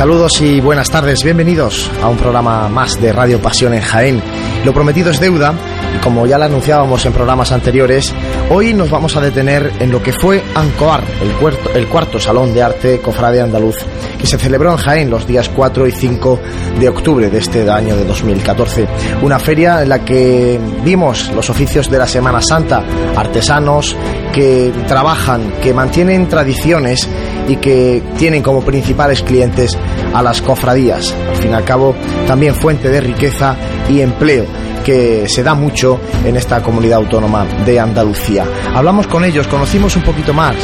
Saludos y buenas tardes, bienvenidos a un programa más de Radio Pasión en Jaén. Lo prometido es deuda y como ya lo anunciábamos en programas anteriores, hoy nos vamos a detener en lo que fue Ancoar, el cuarto, el cuarto Salón de Arte Cofrade Andaluz, que se celebró en Jaén los días 4 y 5 de octubre de este año de 2014. Una feria en la que vimos los oficios de la Semana Santa, artesanos que trabajan, que mantienen tradiciones y que tienen como principales clientes a las cofradías. Al fin y al cabo, también fuente de riqueza y empleo que se da mucho en esta comunidad autónoma de Andalucía. Hablamos con ellos, conocimos un poquito más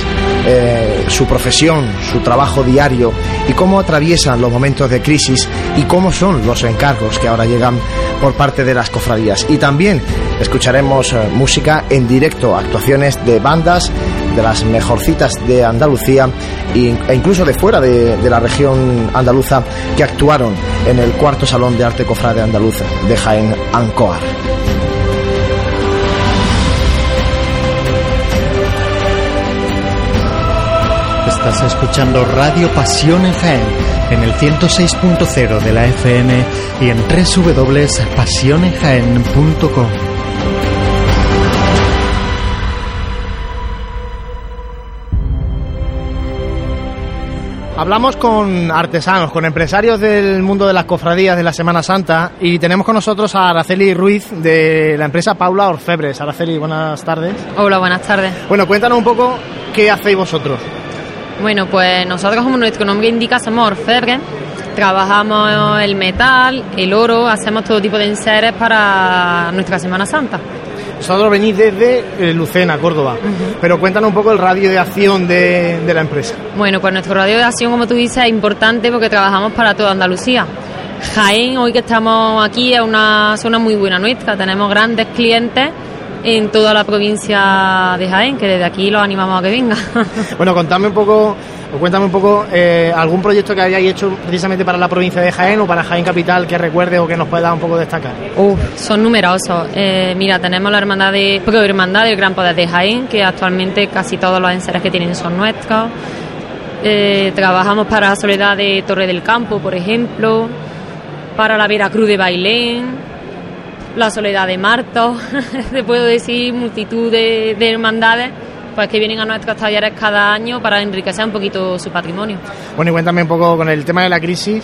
eh, su profesión, su trabajo diario y cómo atraviesan los momentos de crisis y cómo son los encargos que ahora llegan por parte de las cofradías. Y también escucharemos eh, música en directo, actuaciones de bandas de las mejorcitas de Andalucía e incluso de fuera de, de la región andaluza que actuaron en el cuarto Salón de Arte Cofrade Andaluza de Jaén Ancoar. Estás escuchando Radio Pasión Jaén en el 106.0 de la FM y en www.pasionenjaen.com. Hablamos con artesanos, con empresarios del mundo de las cofradías de la Semana Santa y tenemos con nosotros a Araceli Ruiz de la empresa Paula Orfebres. Araceli, buenas tardes. Hola, buenas tardes. Bueno, cuéntanos un poco qué hacéis vosotros. Bueno, pues nosotros como nuestro nombre indica somos orfebres, trabajamos el metal, el oro, hacemos todo tipo de enseres para nuestra Semana Santa. Vosotros venís desde eh, Lucena, Córdoba, pero cuéntanos un poco el radio de acción de, de la empresa. Bueno, pues nuestro radio de acción, como tú dices, es importante porque trabajamos para toda Andalucía. Jaén, hoy que estamos aquí, es una zona muy buena nuestra, tenemos grandes clientes en toda la provincia de Jaén, que desde aquí los animamos a que vengan. Bueno, contadme un poco, o cuéntame un poco eh, algún proyecto que hayáis hecho precisamente para la provincia de Jaén o para Jaén Capital que recuerde o que nos pueda un poco destacar. Uf, son numerosos. Eh, mira, tenemos la hermandad de Hermandad del Gran Poder de Jaén, que actualmente casi todos los enseres que tienen son nuestros. Eh, trabajamos para la Soledad de Torre del Campo, por ejemplo, para la Veracruz de Bailén, la Soledad de Marto, te puedo decir multitud de hermandades pues que vienen a nuestros talleres cada año para enriquecer un poquito su patrimonio. Bueno, y cuéntame un poco con el tema de la crisis,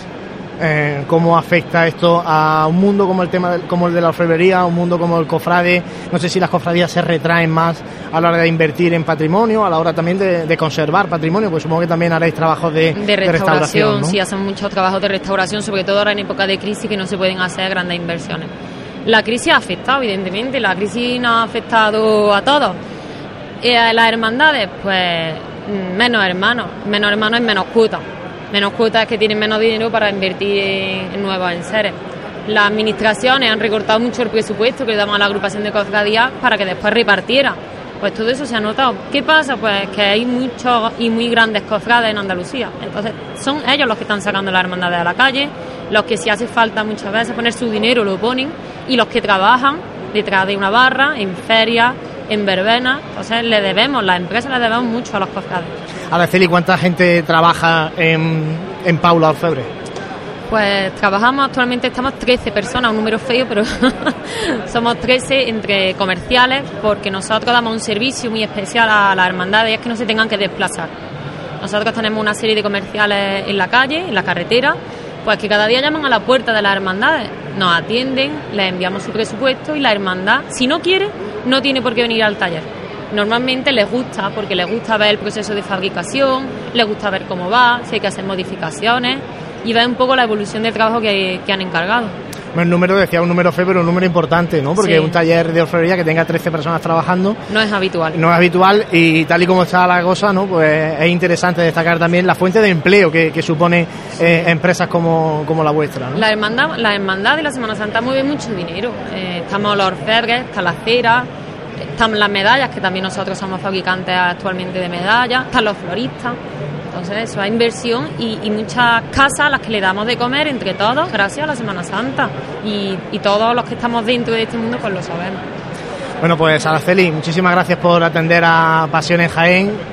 eh, cómo afecta esto a un mundo como el tema del- como el de la orfebrería, a un mundo como el cofrade. No sé si las cofradías se retraen más a la hora de invertir en patrimonio, a la hora también de, de conservar patrimonio, pues supongo que también haréis trabajos de, De restauración, ¿no? sí, hacen muchos trabajos de restauración, sobre todo ahora en época de crisis que no se pueden hacer grandes inversiones. La crisis ha afectado, evidentemente, la crisis nos ha afectado a todos. Y a las hermandades, pues menos hermanos, menos hermanos y menos cuotas. Menos cuotas que tienen menos dinero para invertir en nuevos enseres. Las administraciones han recortado mucho el presupuesto que le damos a la agrupación de cofradías para que después repartiera. Pues todo eso se ha notado. ¿Qué pasa? Pues que hay muchos y muy grandes cofrades en Andalucía. Entonces, son ellos los que están sacando las hermandades a la calle, los que si hace falta muchas veces poner su dinero lo ponen, y los que trabajan detrás de una barra, en ferias, en verbenas. Entonces, le debemos, las empresas le debemos mucho a los cofrades. Araceli, ¿cuánta gente trabaja en, en Paula Orfebre? Pues trabajamos actualmente, estamos 13 personas, un número feo, pero somos 13 entre comerciales porque nosotros damos un servicio muy especial a las hermandades y es que no se tengan que desplazar. Nosotros tenemos una serie de comerciales en la calle, en la carretera, pues que cada día llaman a la puerta de las hermandades, nos atienden, les enviamos su presupuesto y la hermandad, si no quiere, no tiene por qué venir al taller. Normalmente les gusta, porque les gusta ver el proceso de fabricación, les gusta ver cómo va, si hay que hacer modificaciones y ver un poco la evolución del trabajo que, que han encargado. El número, decía un número feo, pero un número importante, ¿no? Porque Sí. un taller de orfebrería que tenga 13 personas trabajando No es habitual. no es habitual y tal y como está la cosa, ¿no? Pues es interesante destacar también la fuente de empleo que, que supone eh, empresas como, como la vuestra, ¿no? La hermandad, la hermandad de la Semana Santa mueve mucho dinero. Eh, estamos los orfebres, está la cera, están las medallas, que también nosotros somos fabricantes actualmente de medallas, están los floristas. Entonces, eso es inversión y, muchas casas a las que le damos de comer entre todos gracias a la Semana Santa. Y, y todos los que estamos dentro de este mundo, pues lo sabemos. Bueno, pues Araceli, muchísimas gracias por atender a Pasión en Jaén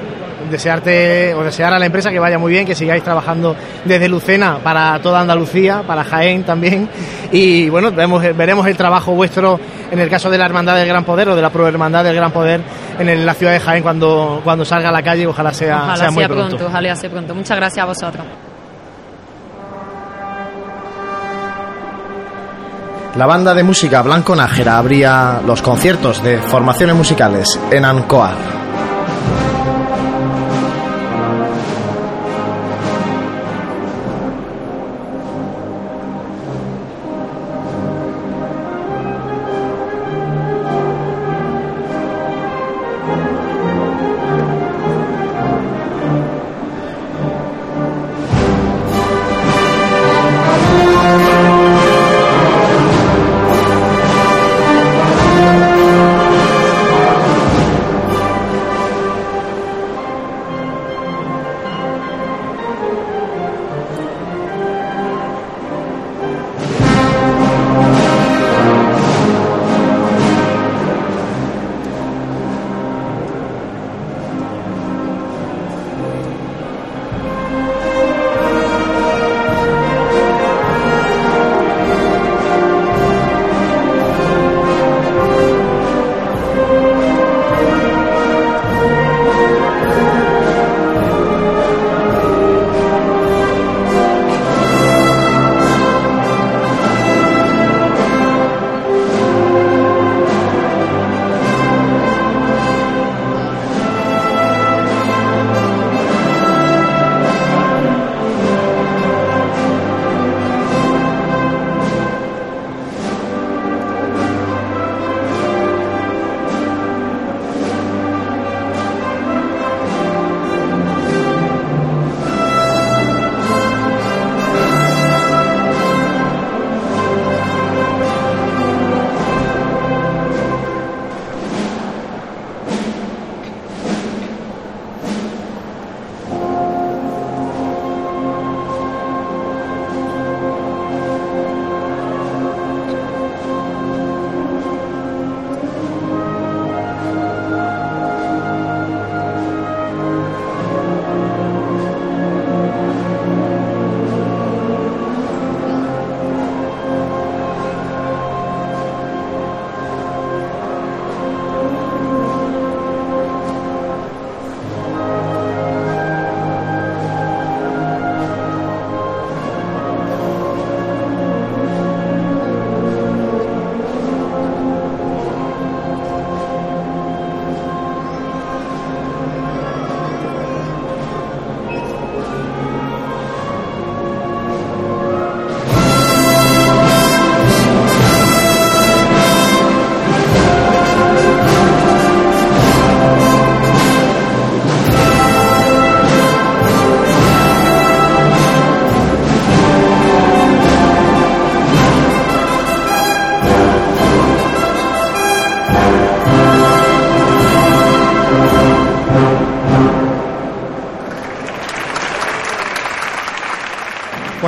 desearte o desear a la empresa que vaya muy bien, que sigáis trabajando desde Lucena para toda Andalucía, para Jaén también. Y bueno, vemos, veremos el trabajo vuestro en el caso de la Hermandad del Gran Poder o de la Pro Hermandad del Gran Poder en la ciudad de Jaén cuando, cuando salga a la calle. Ojalá sea, ojalá sea muy pronto. Ojalá sea pronto. Muchas gracias a vosotros. La banda de música Blanco Nájera abría los conciertos de formaciones musicales en Ancoar.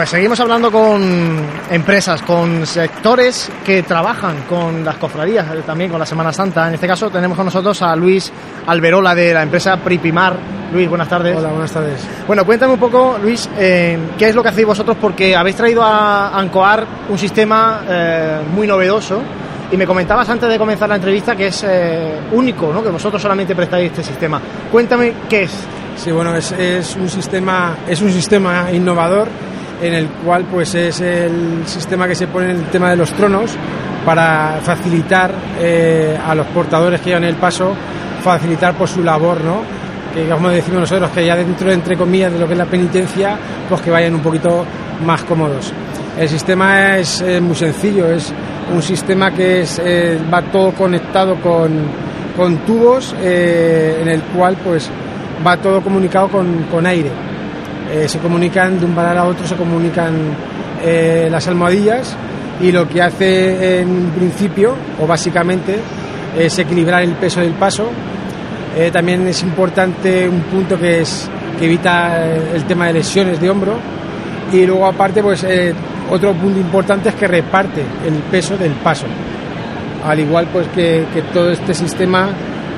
Pues seguimos hablando con empresas, con sectores que trabajan con las cofradías, eh, también con la Semana Santa. En este caso tenemos con nosotros a Luis Alberola de la empresa Pripimar. Luis, buenas tardes. Hola, buenas tardes. Bueno, cuéntame un poco, Luis, eh, qué es lo que hacéis vosotros porque habéis traído a Ancoar un sistema eh, muy novedoso y me comentabas antes de comenzar la entrevista que es único, ¿no? que vosotros solamente prestáis este sistema. Cuéntame qué es. Sí, bueno, es, es, un sistema es un sistema innovador en el cual pues es el sistema que se pone en el tema de los tronos para facilitar eh, a los portadores que llevan el paso, facilitar por su labor, ¿no? Que como decimos nosotros, que ya dentro, entre comillas, de lo que es la penitencia, pues que vayan un poquito más cómodos. El sistema es muy sencillo, es un sistema que es, eh, va todo conectado con, con tubos eh, en el cual pues va todo comunicado con, con aire eh, se comunican de un bar a otro, se comunican eh, las almohadillas y lo que hace en principio, o básicamente, es equilibrar el peso del paso. Eh, también es importante un punto que es que evita el tema de lesiones de hombro y luego aparte pues otro punto importante es que reparte el peso del paso al igual pues que, que todo este sistema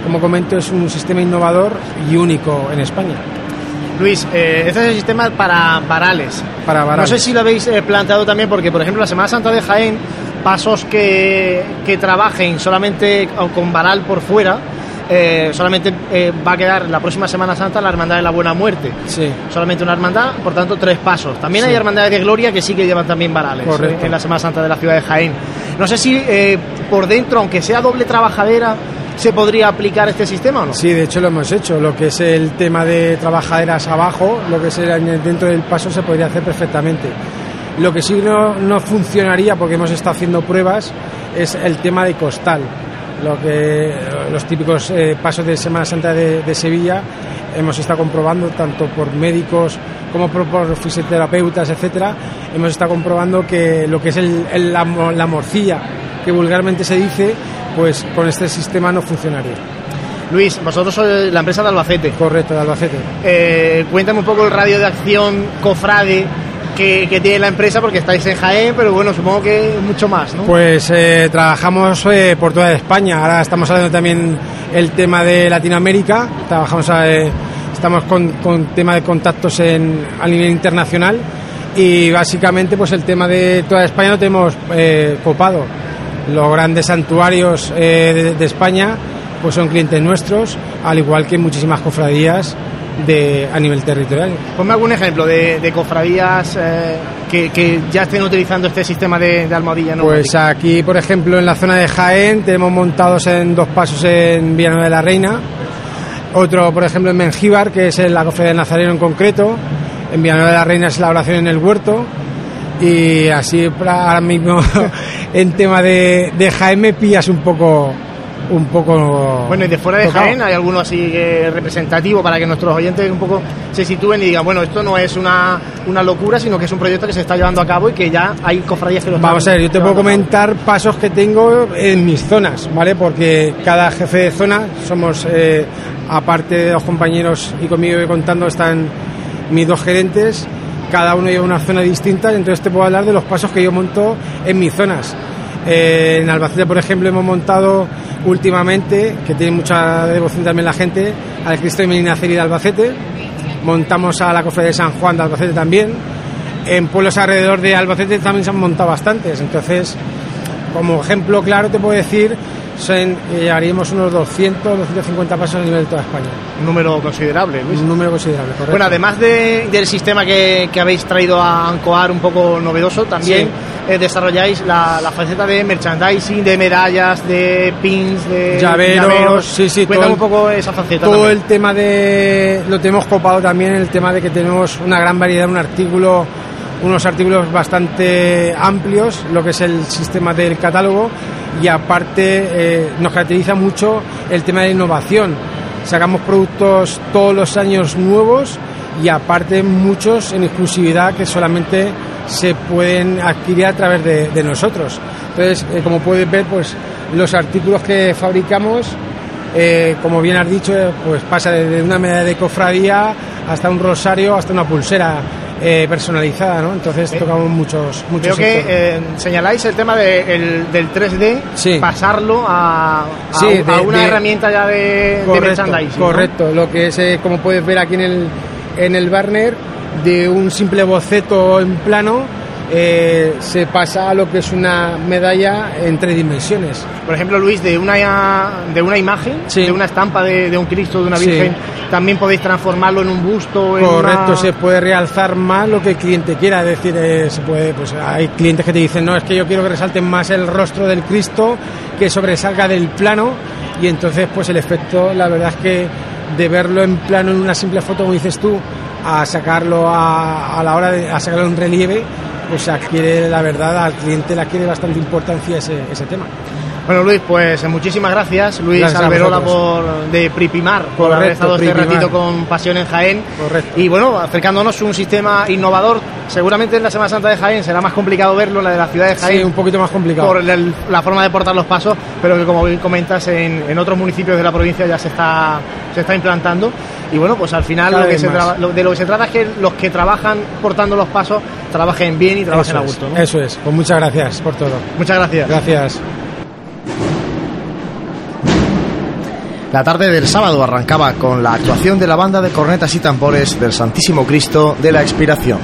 como comento, es un sistema innovador y único en España. Luis, eh, este es el sistema para varales. Para varales. No sé si lo habéis eh, planteado también, porque por ejemplo la Semana Santa de Jaén, pasos que, que trabajen solamente con varal por fuera, eh, solamente eh, va a quedar la próxima Semana Santa la Hermandad de la Buena Muerte. Sí. Solamente una hermandad, por tanto, tres pasos. También Sí. hay hermandades de gloria que sí que llevan también varales eh, en la Semana Santa de la ciudad de Jaén. No sé si por dentro, aunque sea doble trabajadera, se podría aplicar este sistema o no. Sí, de hecho lo hemos hecho. Lo que es el tema de trabajaderas abajo, lo que es el- dentro del paso se podría hacer perfectamente. Lo que sí no, no funcionaría, porque hemos estado haciendo pruebas, es el tema de costal. Lo que los típicos eh, pasos de Semana Santa de, Sevilla hemos estado comprobando tanto por médicos como por, fisioterapeutas, etcétera, hemos estado comprobando que lo que es el- la morcilla que vulgarmente se dice, pues con este sistema no funcionaría. Luis, vosotros sois la empresa de Albacete. Correcto, de Albacete. Eh, cuéntame un poco el radio de acción cofrade que, que tiene la empresa, porque estáis en Jaén, pero bueno, supongo que mucho más, ¿no? Pues eh, trabajamos eh, por toda España. Ahora estamos hablando también el tema de Latinoamérica. Trabajamos, eh, estamos con, con tema de contactos en, a nivel internacional y básicamente pues el tema de toda España lo tenemos eh, copado. Los grandes santuarios eh, de, de España pues son clientes nuestros, al igual que muchísimas cofradías de, a nivel territorial. Ponme algún ejemplo de, de cofradías eh, que, que ya estén utilizando este sistema de, de almohadilla, ¿no? Pues aquí, por ejemplo, en la zona de Jaén tenemos montados en dos pasos en Villanueva de la Reina. Otro, por ejemplo, en Mengíbar, que es en la cofradía del Nazareno en concreto. En Villanueva de la Reina es la oración en el huerto. Y así ahora mismo en tema de, de Jaén me pillas un poco un poco Bueno, y de fuera de tocado. Jaén, ¿hay alguno así eh, representativo para que nuestros oyentes un poco se sitúen y digan, bueno, esto no es una, una locura, sino que es un proyecto que se está llevando a cabo y que ya hay cofradías que lo están Vamos a ver, yo te puedo comentar pasos que tengo en mis zonas, ¿vale? Porque cada jefe de zona somos, eh, aparte de los compañeros y conmigo contando, están mis dos gerentes, cada uno lleva una zona distinta, entonces te puedo hablar de los pasos que yo monto en mis zonas. Eh, en Albacete, por ejemplo, hemos montado últimamente, que tiene mucha devoción también la gente, al Cristo de Medinaceli de Albacete. Montamos a la Cofradía de San Juan de Albacete también. En pueblos alrededor de Albacete también se han montado bastantes. Entonces, como ejemplo claro, te puedo decir, son, eh, haríamos unos 200, 250 pasos a nivel de toda España. Un número considerable, Luis. Un número considerable, correcto. Bueno, además de- del sistema que, que habéis traído a Ancoar un poco novedoso, también eh, desarrolláis la, la faceta de merchandising, de medallas, de pins, de Llaveros, sí, sí, Cuéntame un poco esa faceta. Todo también. el tema de. Lo tenemos copado también, el tema de que tenemos una gran variedad, un artículo, unos artículos bastante amplios, lo que es el sistema del catálogo, y aparte eh, nos caracteriza mucho el tema de innovación. Sacamos productos todos los años nuevos y aparte muchos en exclusividad que solamente se pueden adquirir a través de, nosotros. Entonces, eh, como puedes ver, pues los artículos que fabricamos eh, como bien has dicho, pues pasa desde una medalla de cofradía hasta un rosario, hasta una pulsera eh, personalizada, ¿no? Entonces tocamos muchos, muchos Veo que eh, señaláis el tema de- el- del 3D, Sí. pasarlo a, a- Sí, a de- una de- herramienta ya de, correcto, merchandising. ¿no? correcto. Lo que es, eh, como puedes ver aquí en el, en el Barner, de un simple boceto en plano, eh, se pasa a lo que es una medalla en tres dimensiones. Por ejemplo, Luis, de una, de una imagen, Sí. de una estampa de, de un Cristo, de una Sí. Virgen, también podéis transformarlo en un busto. en Correcto, una- se puede realzar más lo que el cliente quiera. Es decir, eh, se puede, pues hay clientes que te dicen, no, es que yo quiero que resalten más el rostro del Cristo, que sobresalga del plano, y entonces, pues el efecto, la verdad es que de verlo en plano en una simple foto, como dices tú, a sacarlo a, a la hora de a sacarlo en relieve, pues adquiere, la verdad, al cliente le adquiere bastante importancia ese, ese tema. Bueno, Luis, pues eh, muchísimas gracias. Luis Gracias Alberola por, de Pripimar, por Correcto, haber estado este Pripimar. ratito con Pasión en Jaén. Correcto. Y bueno, acercándonos a un sistema innovador. Seguramente en la Semana Santa de Jaén será más complicado verlo, la de la ciudad de Jaén. Sí, un poquito más complicado. por el- la forma de portar los pasos, pero que como bien comentas en, en otros municipios de la provincia ya se está se está implantando y bueno pues al final lo que se traba- lo- de lo que se trata es que los que trabajan portando los pasos trabajen bien y trabajen Eso a gusto. ¿no? eso es. Pues muchas gracias por todo. Muchas gracias. Gracias. La tarde del sábado arrancaba con la actuación de la banda de cornetas y tambores del Santísimo Cristo de la Expiración.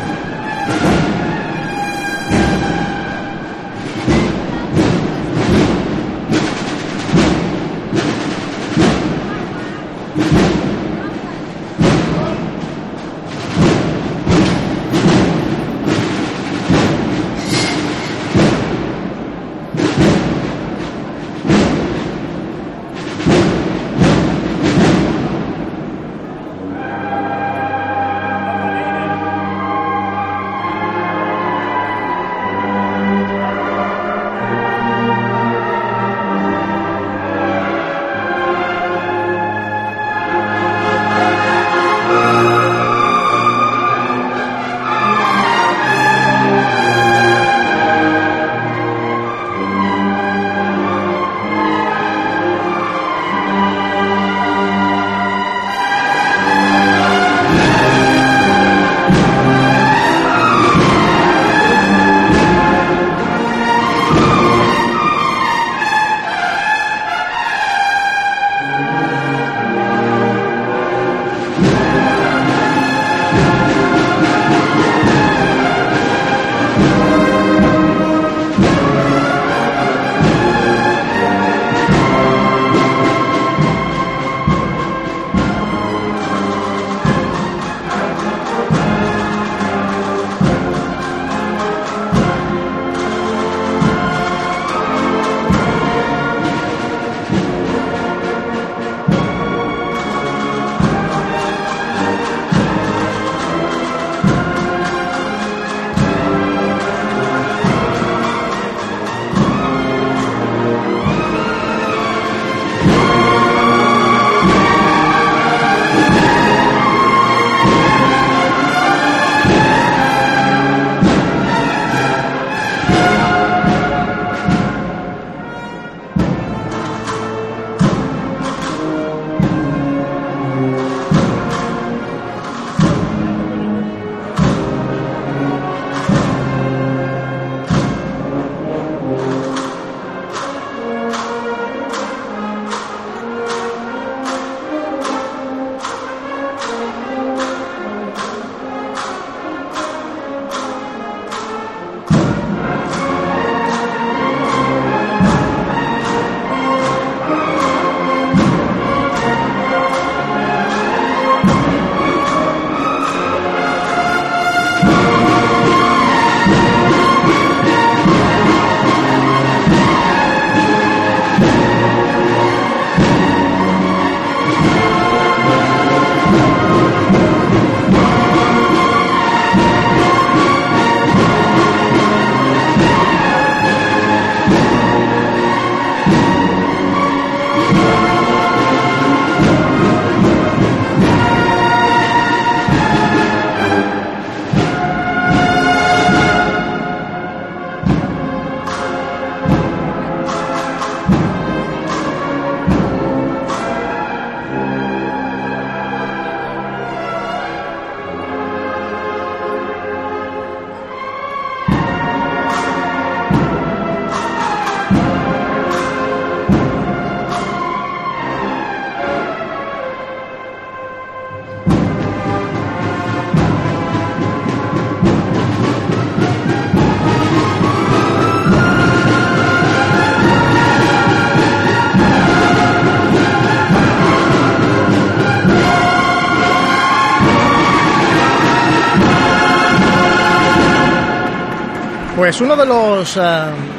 Pues uno de los eh,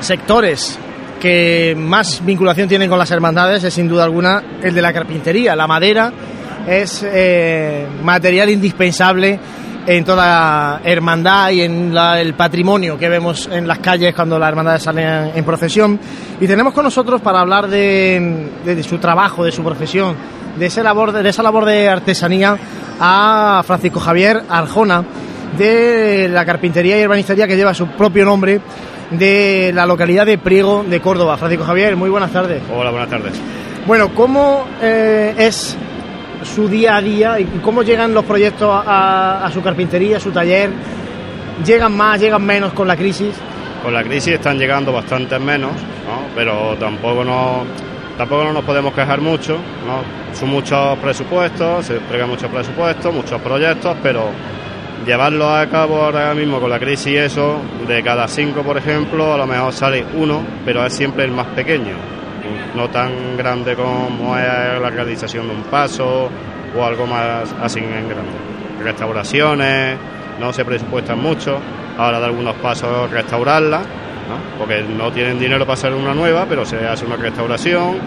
sectores que más vinculación tienen con las hermandades es sin duda alguna el de la carpintería. La madera es eh, material indispensable en toda hermandad y en el patrimonio que vemos en las calles cuando las hermandades salen en procesión. Y tenemos con nosotros para hablar de, su trabajo, de su profesión, de, esa labor, de esa labor de artesanía a Francisco Javier Arjona de la carpintería y urbanistería que lleva su propio nombre de la localidad de Priego de Córdoba. Francisco Javier, muy buenas tardes. Hola, buenas tardes. Bueno, ¿cómo eh, es su día a día y cómo llegan los proyectos a, su carpintería, a su taller? ¿Llegan más, llegan menos con la crisis? Con la crisis están llegando bastantes menos, pero tampoco no tampoco no nos podemos quejar mucho, ¿no? Son muchos presupuestos, se entregan muchos presupuestos, muchos proyectos, pero llevarlo a cabo ahora mismo con la crisis y eso, de cada cinco, por ejemplo, a lo mejor sale uno, pero es siempre el más pequeño, no tan grande como es la realización de un paso o algo más así en grande. Restauraciones, no se presupuestan mucho, ahora de algunos pasos restaurarla, porque no tienen dinero para hacer una nueva, pero se hace una restauración,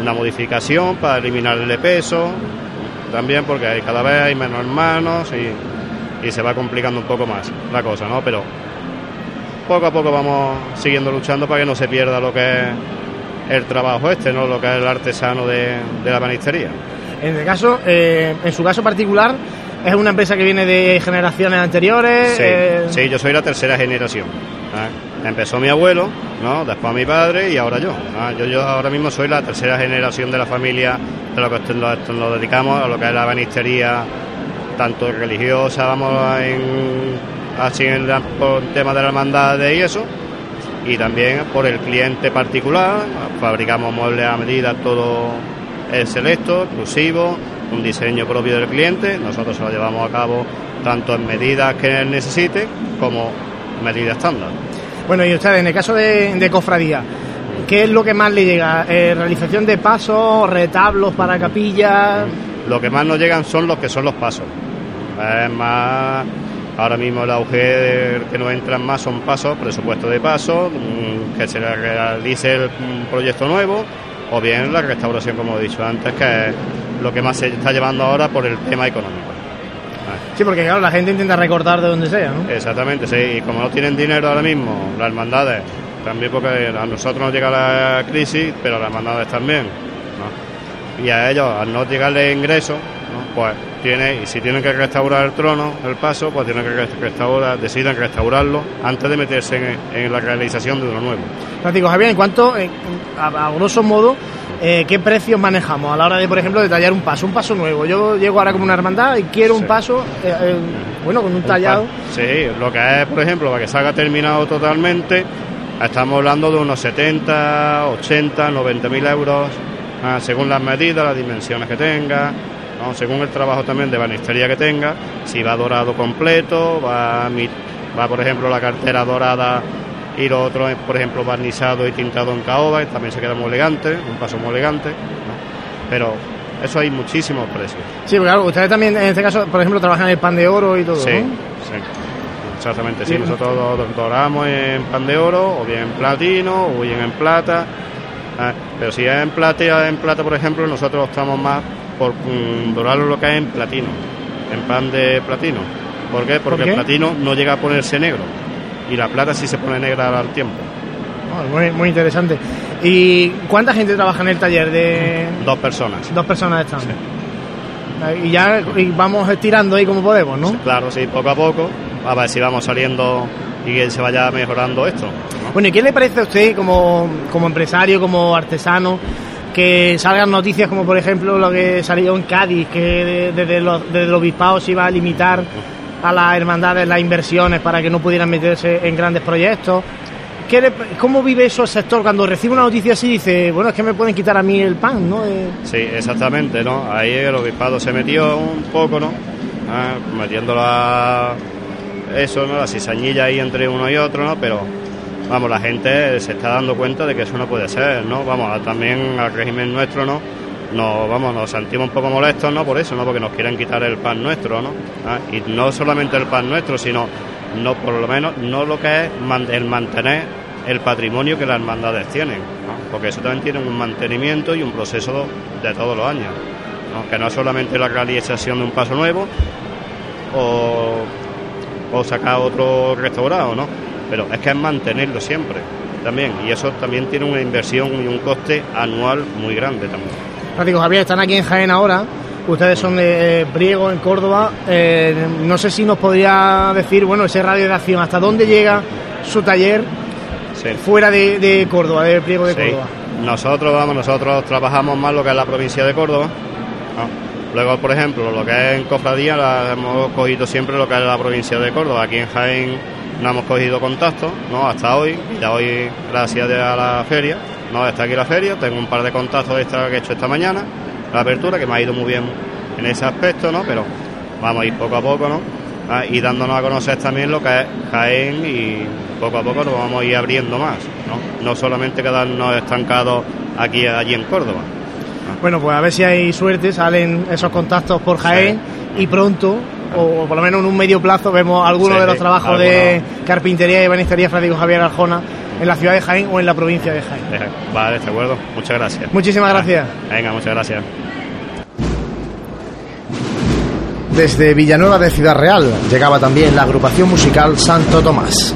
una modificación para eliminarle peso, también porque cada vez hay menos hermanos y, y se va complicando un poco más la cosa, ¿no? Pero poco a poco vamos siguiendo luchando para que no se pierda lo que es el trabajo este, ¿no? Lo que es el artesano de, de la banistería. En el caso, eh, en su caso particular, es una empresa que viene de generaciones anteriores. Sí, eh, sí, yo soy la tercera generación. ¿eh? Empezó mi abuelo, ¿no? después mi padre y ahora yo. ¿no? yo. Yo ahora mismo soy la tercera generación de la familia de lo que nos dedicamos a lo que es la banistería, tanto religiosa, vamos en, así en por el tema de la hermandad y eso, y también por el cliente particular. Fabricamos muebles a medida, todo es selecto, exclusivo, un diseño propio del cliente. Nosotros lo llevamos a cabo tanto en medidas que él necesite como medidas estándar. Bueno, y ustedes, en el caso de, de cofradía, ¿qué es lo que más le llega? Eh, ¿Realización de pasos, retablos para capillas? Lo que más nos llegan son los que son los pasos. Es más, ahora mismo el auge que nos entran más son pasos, presupuesto de pasos, mm, que se realice el mm, proyecto nuevo, o bien la restauración, como he dicho antes, que es lo que más se está llevando ahora por el tema económico. Sí, porque claro, la gente intenta recortar de donde sea, ¿no? Exactamente, sí, y como no tienen dinero ahora mismo, las hermandades, también porque a nosotros nos llega la crisis, pero a las hermandades también, ¿no? Y a ellos, al no llegarle ingresos, ¿no? pues tiene, y si tienen que restaurar el trono, el paso, pues tienen que rest- restaurar, deciden restaurarlo antes de meterse en, en la realización de uno nuevo. Digo, Javier, ¿en cuánto, eh, a, a grosso modo, eh, qué precios manejamos a la hora de, por ejemplo, detallar un paso, un paso nuevo? Yo llego ahora como una hermandad y quiero un paso, eh, eh, bueno, con un tallado. Sí, lo que es, por ejemplo, para que salga terminado totalmente, estamos hablando de unos 70, 80, 90 mil euros, ah, según las medidas, las dimensiones que tenga, ¿no? según el trabajo también de banistería que tenga, si va dorado completo, va, va por ejemplo, la cartera dorada y lo otro, es, por ejemplo, barnizado y tintado en caoba, y también se queda muy elegante, un paso muy elegante, ¿no? pero eso hay muchísimos precios. Sí, porque claro, ustedes también, en este caso, por ejemplo, trabajan en el pan de oro y todo, Sí, ¿no? sí. Exactamente, sí. Nosotros do- doramos en pan de oro, o bien en platino, o bien en plata. Ah, pero si es en plata, en plata, por ejemplo, nosotros optamos más por mm, dorarlo lo que es en platino, en pan de platino. ¿Por qué? Porque qué? el platino no llega a ponerse negro y la plata sí se pone negra al tiempo. Ah, muy, muy interesante. ¿Y cuánta gente trabaja en el taller? De Dos personas. dos personas están. Eh, Y ya y vamos estirando ahí como podemos, ¿no? Claro, sí, poco a poco, a ver si vamos saliendo y que se vaya mejorando esto. ¿no? Bueno, ¿y qué le parece a usted como, como empresario, como artesano, que salgan noticias como por ejemplo lo que salió en Cádiz, que de- desde los, desde el obispado se iba a limitar a las hermandades las inversiones para que no pudieran meterse en grandes proyectos? ¿Qué le- ¿Cómo vive eso el sector cuando recibe una noticia así y dice, bueno, es que me pueden quitar a mí el pan, ¿no? Eh, Sí, exactamente, ¿no? Ahí el obispado se metió un poco, ¿no? Ah, metiendo la, eso, ¿no? La cizañilla ahí entre uno y otro, ¿no? Pero, vamos, la gente se está dando cuenta de que eso no puede ser, ¿no? Vamos, también al régimen nuestro, ¿no? Nos, vamos, nos sentimos un poco molestos, ¿no? Por eso, ¿no? Porque nos quieren quitar el pan nuestro, ¿no? Ah, Y no solamente el pan nuestro, sino, no por lo menos, no lo que es el mantener el patrimonio que las hermandades tienen, ¿no? porque eso también tiene un mantenimiento y un proceso de todos los años, ¿no? que no es solamente la realización de un paso nuevo o, o sacar otro restaurado, ¿no? pero es que es mantenerlo siempre también y eso también tiene una inversión y un coste anual muy grande también. Digo, Javier, están aquí en Jaén ahora. Ustedes son de eh, Priego, en Córdoba. Eh, no sé si nos podría decir, bueno, ese radio de acción, ¿hasta dónde llega su taller Sí. fuera de, de Córdoba, de Priego de Sí. Córdoba? Nosotros, vamos, nosotros trabajamos más lo que es la provincia de Córdoba. ¿no? Luego, por ejemplo, lo que es en cofradía, la hemos cogido siempre lo que es la provincia de Córdoba. Aquí en Jaén no hemos cogido contacto, ¿no? Hasta hoy, ya hoy, gracias a la feria, ¿no? Está aquí la feria, tengo un par de contactos que he hecho esta mañana, la apertura, que me ha ido muy bien en ese aspecto, ¿no? Pero vamos a ir poco a poco, ¿no? Ah, y dándonos a conocer también lo que es Jaén y poco a poco nos vamos a ir abriendo más, ¿no? No solamente quedarnos estancados aquí allí en Córdoba. Bueno, pues a ver si hay suerte, salen esos contactos por Jaén y pronto, o por lo menos en un medio plazo, vemos algunos Sí, de los trabajos de carpintería y ebanistería Francisco Javier Arjona en la ciudad de Jaén o en la provincia de Jaén. Eh, Vale, de acuerdo. Muchas gracias. Muchísimas Ah, gracias. Venga, muchas gracias. Desde Villanueva de Ciudad Real llegaba también la agrupación musical Santo Tomás.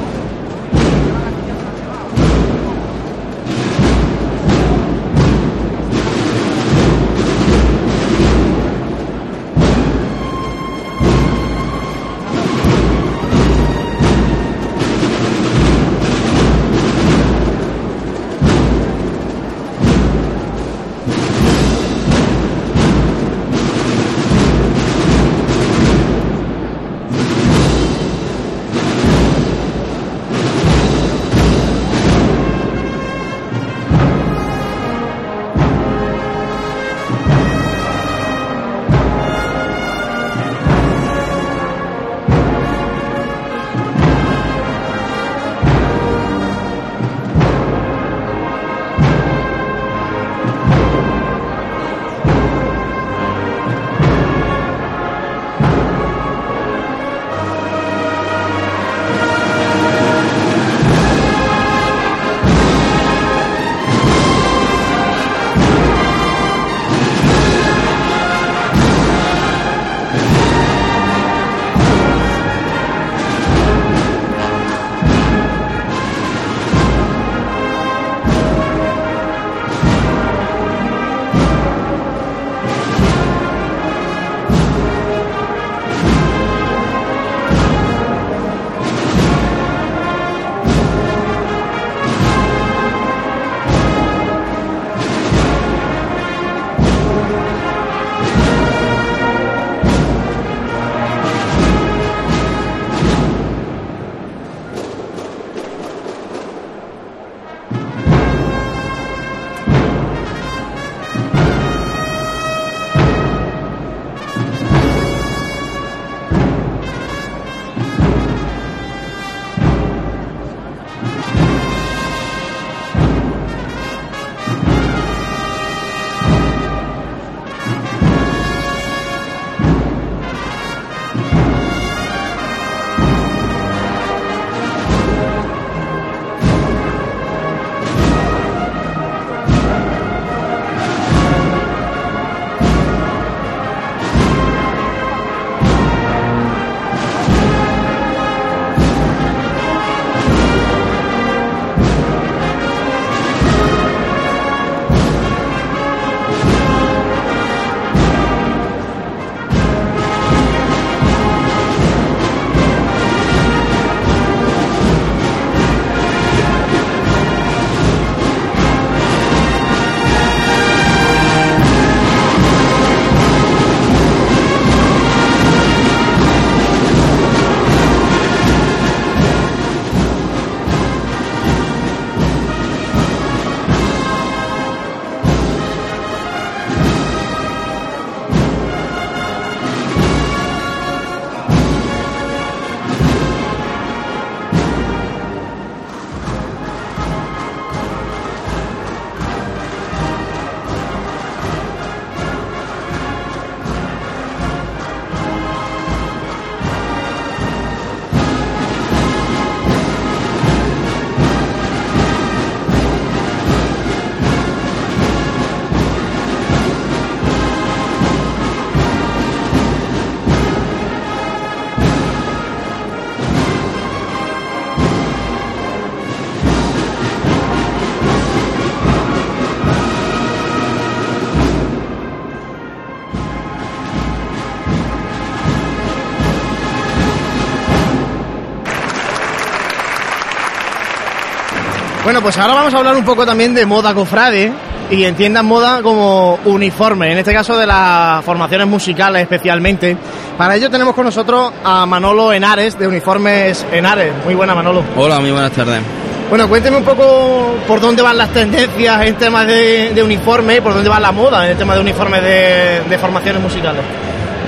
Bueno, pues ahora vamos a hablar un poco también de moda cofrade y entiendan moda como uniforme, en este caso de las formaciones musicales especialmente. Para ello tenemos con nosotros a Manolo Henares de Uniformes Henares. Muy buena Manolo. Hola, muy buenas tardes. Bueno, cuénteme un poco por dónde van las tendencias en temas de, de uniforme y por dónde va la moda en el tema de uniformes de, de formaciones musicales.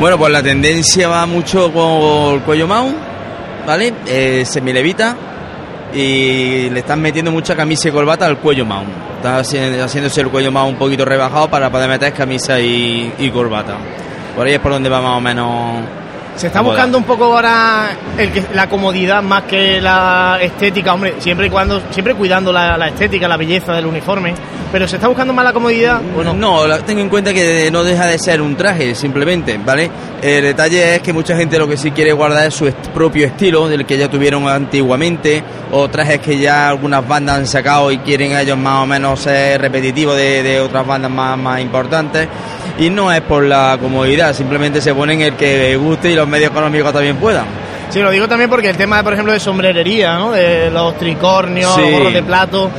Bueno, pues la tendencia va mucho con el cuello mount, ¿vale? Eh, semilevita y le están metiendo mucha camisa y corbata al cuello mount. Está haci- haciéndose el cuello mount un poquito rebajado para poder meter camisa y, y corbata. Por ahí es por donde va más o menos. Se está moda. buscando un poco ahora el que, la comodidad más que la estética, hombre, siempre y cuando, siempre cuidando la, la estética, la belleza del uniforme, pero se está buscando más la comodidad. Bueno, No, la- tengo en cuenta que no deja de ser un traje, simplemente, ¿vale? El detalle es que mucha gente lo que sí quiere guardar es su est- propio estilo, del que ya tuvieron antiguamente, o trajes que ya algunas bandas han sacado y quieren ellos más o menos ser repetitivos de, de otras bandas más, más importantes. Y no es por la comodidad, simplemente se ponen el que guste y los medios económicos también puedan. Sí, lo digo también porque el tema, por ejemplo, de sombrerería, ¿no? De los tricornios, Sí. los gorros de plato,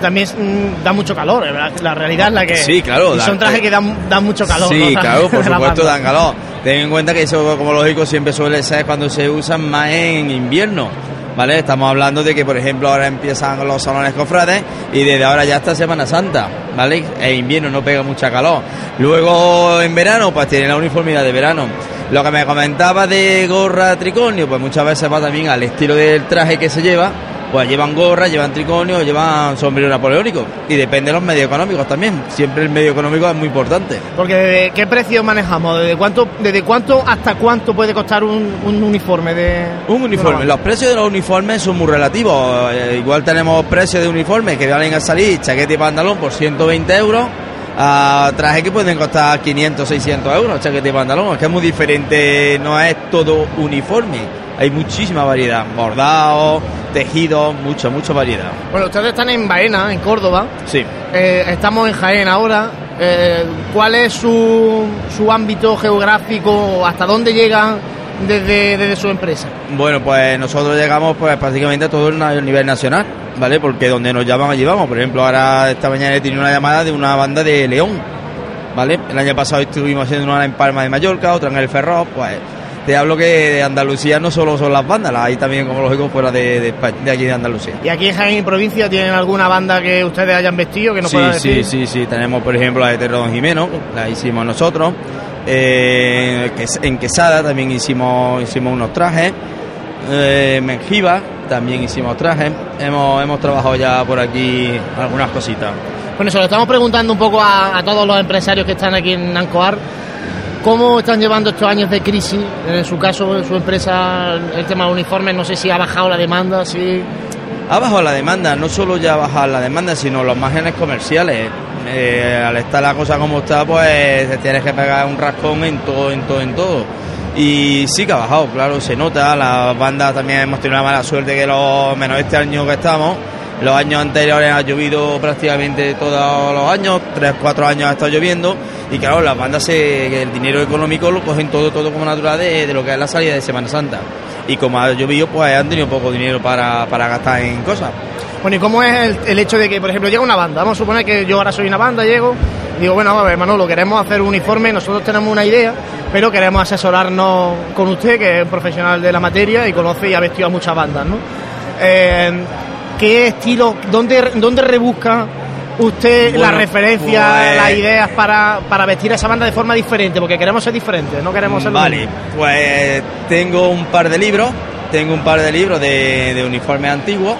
también mm, da mucho calor, ¿verdad? La realidad es la que... Sí, claro, Y son trajes que dan, dan mucho calor, Sí, ¿no? claro, por supuesto dan calor. Ten en cuenta que eso, como lógico, siempre suele ser cuando se usan más en invierno. ¿Vale? Estamos hablando de que, por ejemplo, ahora empiezan los salones cofrades y desde ahora ya hasta Semana Santa, ¿vale? En invierno no pega mucha calor. Luego, en verano, pues tiene la uniformidad de verano. Lo que me comentaba de gorra tricornio, pues muchas veces va también al estilo del traje que se lleva. Pues llevan gorra, llevan tricornio, llevan sombrero napoleónico. Y depende de los medios económicos también. Siempre el medio económico es muy importante. Porque ¿desde qué precio manejamos? ¿Desde cuánto, desde cuánto hasta cuánto puede costar un, un uniforme de Un uniforme. Los precios de los uniformes son muy relativos. Eh, igual tenemos precios de uniformes que valen a salir chaqueta y pantalón por 120 euros. A trajes que pueden costar 500, 600 euros, chaqueta y pantalón. Es que es muy diferente, no es todo uniforme. Hay muchísima variedad. Bordados, tejidos, mucha, mucha variedad. Bueno, ustedes están en Baena, en Córdoba. Sí. Eh, estamos en Jaén ahora. Eh, ¿Cuál es su, su ámbito geográfico? ¿Hasta dónde llegan desde, desde su empresa? Bueno, pues nosotros llegamos pues prácticamente a todo el nivel nacional, ¿vale? Porque donde nos llaman, allí vamos. Por ejemplo, ahora esta mañana he tenido una llamada de una banda de León, ¿vale? El año pasado estuvimos haciendo una en Palma de Mallorca, otra en el Ferrol, pues te hablo que de Andalucía no solo son las bandas, las hay también, como lógico, fuera de, de, España- de aquí de Andalucía. ¿Y aquí en Jaén y provincia tienen alguna banda que ustedes hayan vestido que nos Sí, puedan sí, decir? sí, sí, tenemos por ejemplo la de Terro Don Jimeno, la hicimos nosotros. Eh, en Quesada también hicimos, hicimos unos trajes. Eh, también hicimos trajes. Hemos, hemos trabajado ya por aquí algunas cositas. Bueno, se lo estamos preguntando un poco a, a todos los empresarios que están aquí en Ancoar. ¿Cómo están llevando estos años de crisis? En su caso, en su empresa, el tema de uniformes, no sé si ha bajado la demanda, si... Ha bajado la demanda, no solo ya ha bajado la demanda, sino los márgenes comerciales. Eh, al estar la cosa como está, pues te tienes que pegar un rascón en todo, en todo, en todo. Y sí que ha bajado, claro, se nota. Las bandas también hemos tenido la mala suerte que los menos este año que estamos. Los años anteriores ha llovido prácticamente todos los años, tres, cuatro años ha estado lloviendo. Y claro, las bandas se, el dinero económico lo cogen todo, todo como natural de, lo que es la salida de Semana Santa. Y como ha llovido, pues han tenido poco dinero para, para gastar en cosas. Bueno, ¿y cómo es el, hecho de que, por ejemplo, llega una banda? Vamos a suponer que yo ahora soy una banda, llego, digo, bueno, a ver, Manolo, queremos hacer un uniforme, nosotros tenemos una idea, pero queremos asesorarnos con usted, que es un profesional de la materia y conoce y ha vestido a muchas bandas, ¿no? Eh, ¿Qué estilo, dónde, dónde rebusca usted Bueno, las referencias, pues- las ideas para, para vestir a esa banda de forma diferente? Porque queremos ser diferentes, no queremos ser Vale, mismo. pues tengo un par de libros, tengo un par de libros de, de uniformes antiguos,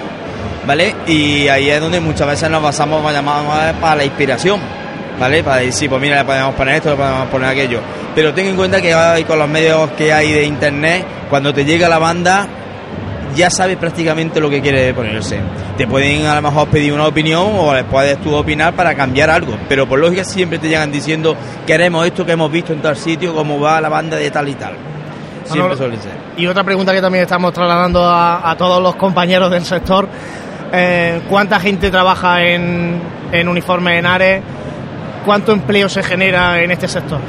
¿vale? Y ahí es donde muchas veces nos basamos llamamos, para la inspiración, ¿vale? Para decir, pues mira, le podemos poner esto, le podemos poner aquello. Pero ten en cuenta que hoy con los medios que hay de internet, cuando te llega la banda, ya sabes prácticamente lo que quiere ponerse. Te pueden a lo mejor pedir una opinión o les puedes tú opinar para cambiar algo, pero por lógica siempre te llegan diciendo queremos esto que hemos visto en tal sitio, cómo va la banda de tal y tal. Siempre Manolo, suele ser. Y otra pregunta que también estamos trasladando a, a todos los compañeros del sector, eh, ¿cuánta gente trabaja en, en uniformes en Ares? ¿Cuánto empleo se genera en este sector?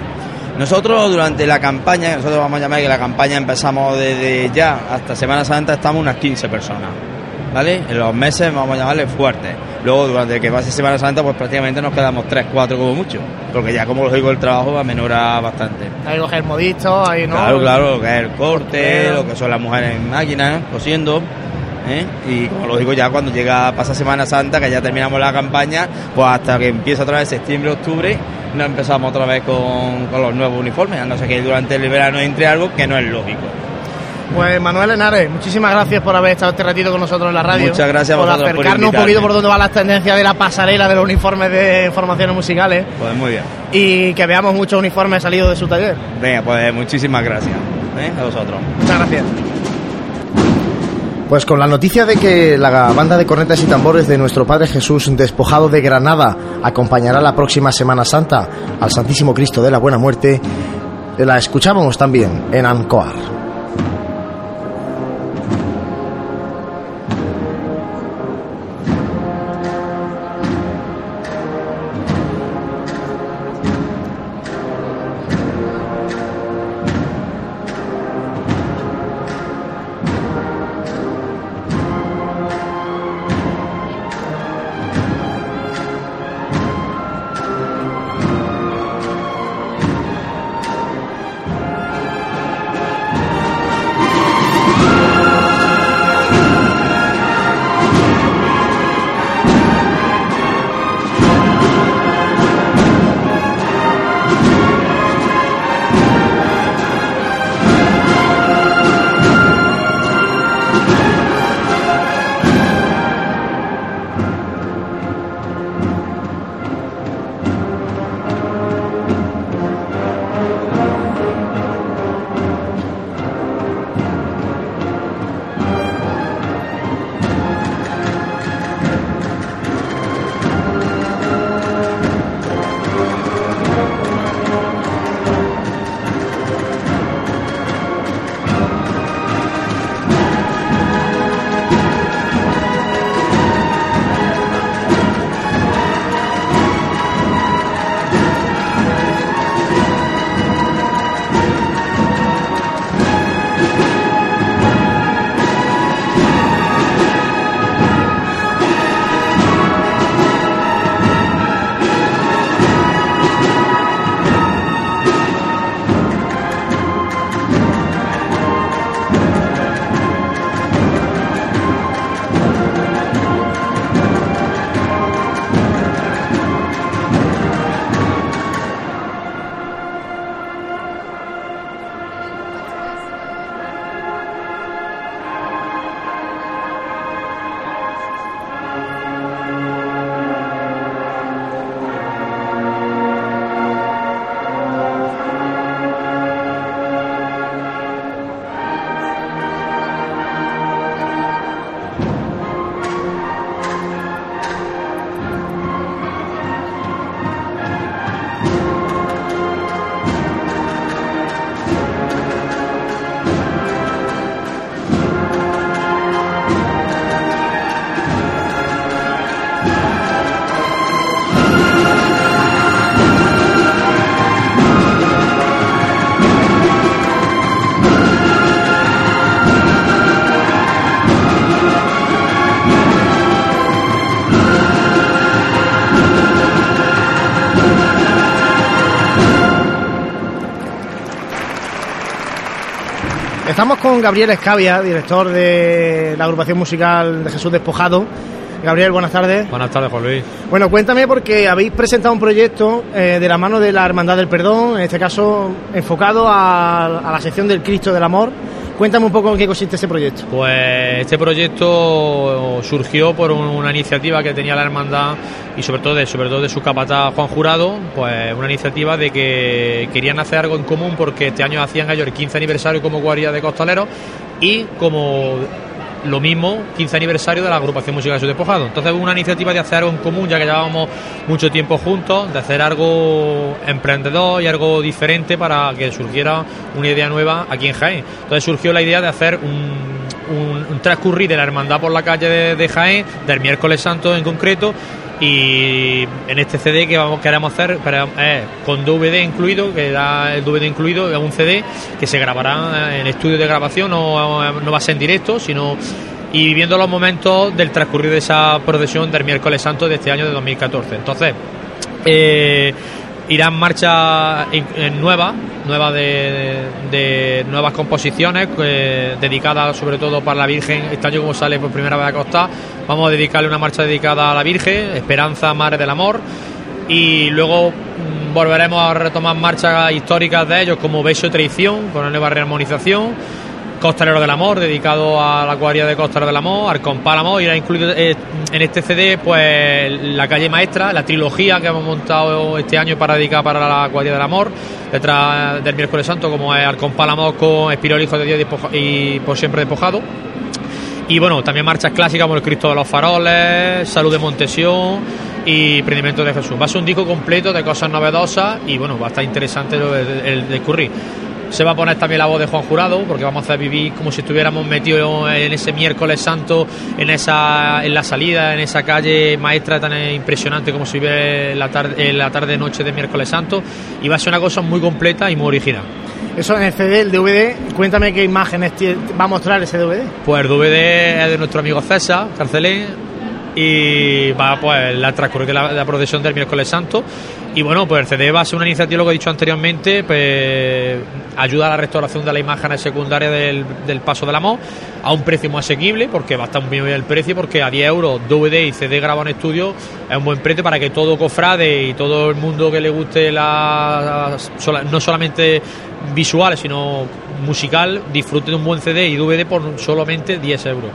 Nosotros durante la campaña, nosotros vamos a llamar que la campaña empezamos desde ya hasta Semana Santa, estamos unas 15 personas. ¿Vale? En los meses vamos a llamarle fuertes. Luego durante que pase Semana Santa pues prácticamente nos quedamos 3, 4 como mucho. Porque ya como lógico el trabajo amenorar bastante. Hay los germodistas, hay no. Claro, claro, lo que es el corte, lo que son las mujeres en máquinas, cosiendo. ¿Eh? Y como lo digo, ya cuando llega, pasa Semana Santa, que ya terminamos la campaña, pues hasta que empieza otra vez septiembre, octubre, nos empezamos otra vez con, con los nuevos uniformes, a no ser que durante el verano entre algo que no es lógico. Pues Manuel Henares, muchísimas gracias por haber estado este ratito con nosotros en la radio. Muchas gracias por acercarnos un poquito por dónde van las tendencias de la pasarela de los uniformes de formaciones musicales Pues muy bien. y que veamos muchos uniformes salidos de su taller. Venga, pues muchísimas gracias ¿eh? a vosotros. Muchas gracias. Pues con la noticia de que la banda de cornetas y tambores de nuestro Padre Jesús despojado de Granada acompañará la próxima Semana Santa al Santísimo Cristo de la Buena Muerte, la escuchábamos también en Ancoar. you Estamos con Gabriel Escavia, director de la agrupación musical de Jesús Despojado. Gabriel, buenas tardes. Buenas tardes, Juan Luis. Bueno, cuéntame porque habéis presentado un proyecto eh, de la mano de la Hermandad del Perdón, en este caso enfocado a, a la sección del Cristo del Amor. Cuéntame un poco en qué consiste ese proyecto. Pues este proyecto surgió por un- una iniciativa que tenía la hermandad y sobre todo de, sobre todo de su capataz Juan Jurado, pues una iniciativa de que querían hacer algo en común porque este año hacían ellos el 15 aniversario como guardia de costaleros y como lo mismo 15 aniversario de la agrupación musical de su despojado. Entonces una iniciativa de hacer algo en común, ya que llevábamos mucho tiempo juntos, de hacer algo emprendedor y algo diferente para que surgiera una idea nueva aquí en Jaén. Entonces surgió la idea de hacer un, un, un transcurrir de la hermandad por la calle de, de Jaén, del miércoles santo en concreto, y en este CD que vamos queremos hacer eh, con DVD incluido, que da el DVD incluido, es un CD que se grabará en estudio de grabación, no, no va a ser en directo, sino y viviendo los momentos del transcurrir de esa procesión del miércoles santo de este año de 2014. Entonces, eh, irá en marcha nueva, nueva de, de nuevas composiciones eh, dedicadas sobre todo para la Virgen. Este año como sale por primera vez a Costa, vamos a dedicarle una marcha dedicada a la Virgen, Esperanza, Madre del Amor. Y luego mm, volveremos a retomar marchas históricas de ellos como Beso y Traición, con una nueva rearmonización. Costalero del Amor, dedicado a la cuadrilla de Costalero del Amor, al Compálamo, irá incluido eh, en este CD pues la calle maestra, la trilogía que hemos montado este año para dedicar para la cuadrilla del Amor, detrás del miércoles santo, como es al Compálamo con Espirol Hijo de Dios y por siempre despojado. Y bueno, también marchas clásicas como el Cristo de los Faroles, Salud de Montesión y Prendimiento de Jesús. Va a ser un disco completo de cosas novedosas y bueno, va a estar interesante el, el. Se va a poner también la voz de Juan Jurado, porque vamos a hacer vivir como si estuviéramos metidos en ese miércoles santo, en esa en la salida, en esa calle maestra tan impresionante como se vive la tarde, la tarde noche de miércoles santo. Y va a ser una cosa muy completa y muy original. Eso en el CD, el DVD, cuéntame qué imágenes va a mostrar ese DVD. Pues el DVD es de nuestro amigo César Carcelén y va pues la transcurrir la, procesión del miércoles santo. Y bueno pues el CD va a ser una iniciativa lo que he dicho anteriormente pues ayuda a la restauración de las imágenes secundarias del, del paso del amor a un precio muy asequible porque va a estar muy bien el precio porque a 10 euros DVD y CD grabado en estudio es un buen precio para que todo cofrade y todo el mundo que le guste la no solamente visual sino musical disfrute de un buen CD y DVD por solamente 10 euros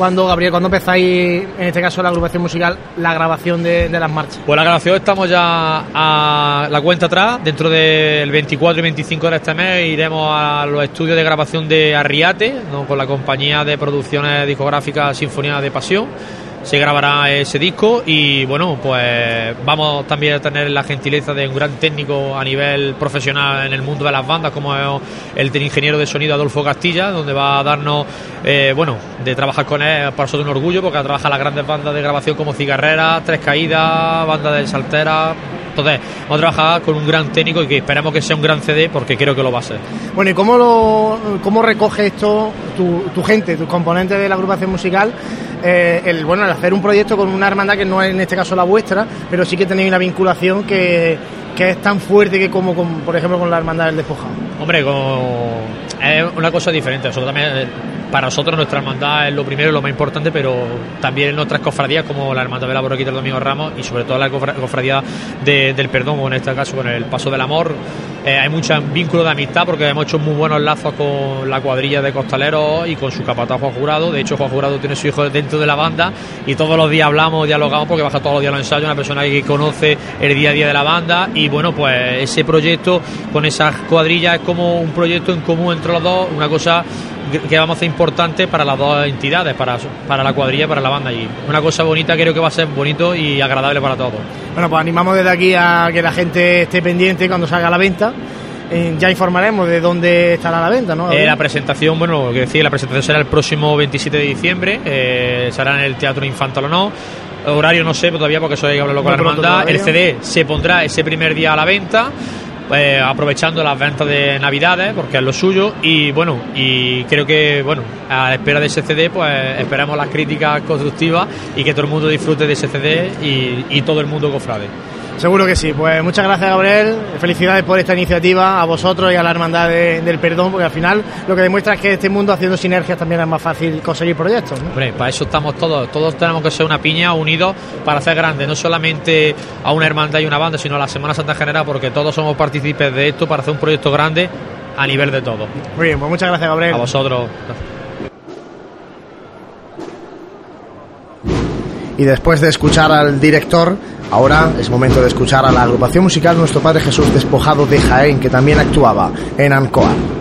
cuando, Gabriel, cuando empezáis, en este caso la agrupación musical, la grabación de, de, las marchas? Pues la grabación estamos ya a la cuenta atrás, dentro del 24 y 25 de este mes iremos a los estudios de grabación de Arriate, ¿no? con la compañía de producciones discográficas Sinfonía de Pasión se grabará ese disco y bueno, pues vamos también a tener la gentileza de un gran técnico a nivel profesional en el mundo de las bandas como es el ingeniero de sonido Adolfo Castilla, donde va a darnos, eh, bueno, de trabajar con él para nosotros un orgullo porque trabaja las grandes bandas de grabación como Cigarrera, Tres Caídas, Banda de Saltera, entonces, vamos a trabajar con un gran técnico y que esperemos que sea un gran CD porque creo que lo va a ser. Bueno, ¿y cómo, lo, cómo recoge esto tu, tu gente, tus componentes de la agrupación musical? Eh, el bueno el hacer un proyecto con una hermandad que no es en este caso la vuestra, pero sí que tenéis una vinculación que, que es tan fuerte que como con, por ejemplo con la hermandad del despojado. Hombre, con, es una cosa diferente. Nosotros también, para nosotros nuestra hermandad es lo primero y lo más importante, pero también en nuestras cofradías como la hermandad de la Borriquita del Domingo Ramos y sobre todo la cofradía de, del perdón, o en este caso con el paso del amor. Eh, hay mucho vínculo de amistad porque hemos hecho muy buenos lazos con la cuadrilla de costaleros y con su capataz Juan Jurado. De hecho, Juan Jurado tiene su hijo dentro de la banda y todos los días hablamos, dialogamos porque baja todos los días los ensayos, una persona que conoce el día a día de la banda y bueno, pues ese proyecto con esas cuadrillas es como un proyecto en común entre los dos, una cosa que vamos a hacer importante para las dos entidades, para, para la cuadrilla y para la banda allí. Una cosa bonita, creo que va a ser bonito y agradable para todos. Bueno, pues animamos desde aquí a que la gente esté pendiente cuando salga a la venta. Eh, ya informaremos de dónde estará la venta, ¿no? Eh, la presentación, bueno, que decía, la presentación será el próximo 27 de diciembre, eh, será en el Teatro Infantil no. Horario no sé todavía porque eso hay que hablarlo con la hermandad. El CD se pondrá ese primer día a la venta eh, aprovechando las ventas de Navidades, porque es lo suyo, y bueno, y creo que, bueno, a la espera de ese CD, pues esperamos las críticas constructivas y que todo el mundo disfrute de ese CD y, y todo el mundo cofrade. Seguro que sí. Pues muchas gracias, Gabriel. Felicidades por esta iniciativa a vosotros y a la Hermandad de, del Perdón, porque al final lo que demuestra es que este mundo haciendo sinergias también es más fácil conseguir proyectos. ¿no? Hombre, para eso estamos todos. Todos tenemos que ser una piña unidos para hacer grande, no solamente a una hermandad y una banda, sino a la Semana Santa en general, porque todos somos partícipes de esto para hacer un proyecto grande a nivel de todo. Muy bien, pues muchas gracias, Gabriel. A vosotros. Y después de escuchar al director, ahora es momento de escuchar a la agrupación musical Nuestro Padre Jesús Despojado de Jaén, que también actuaba en Ancoa.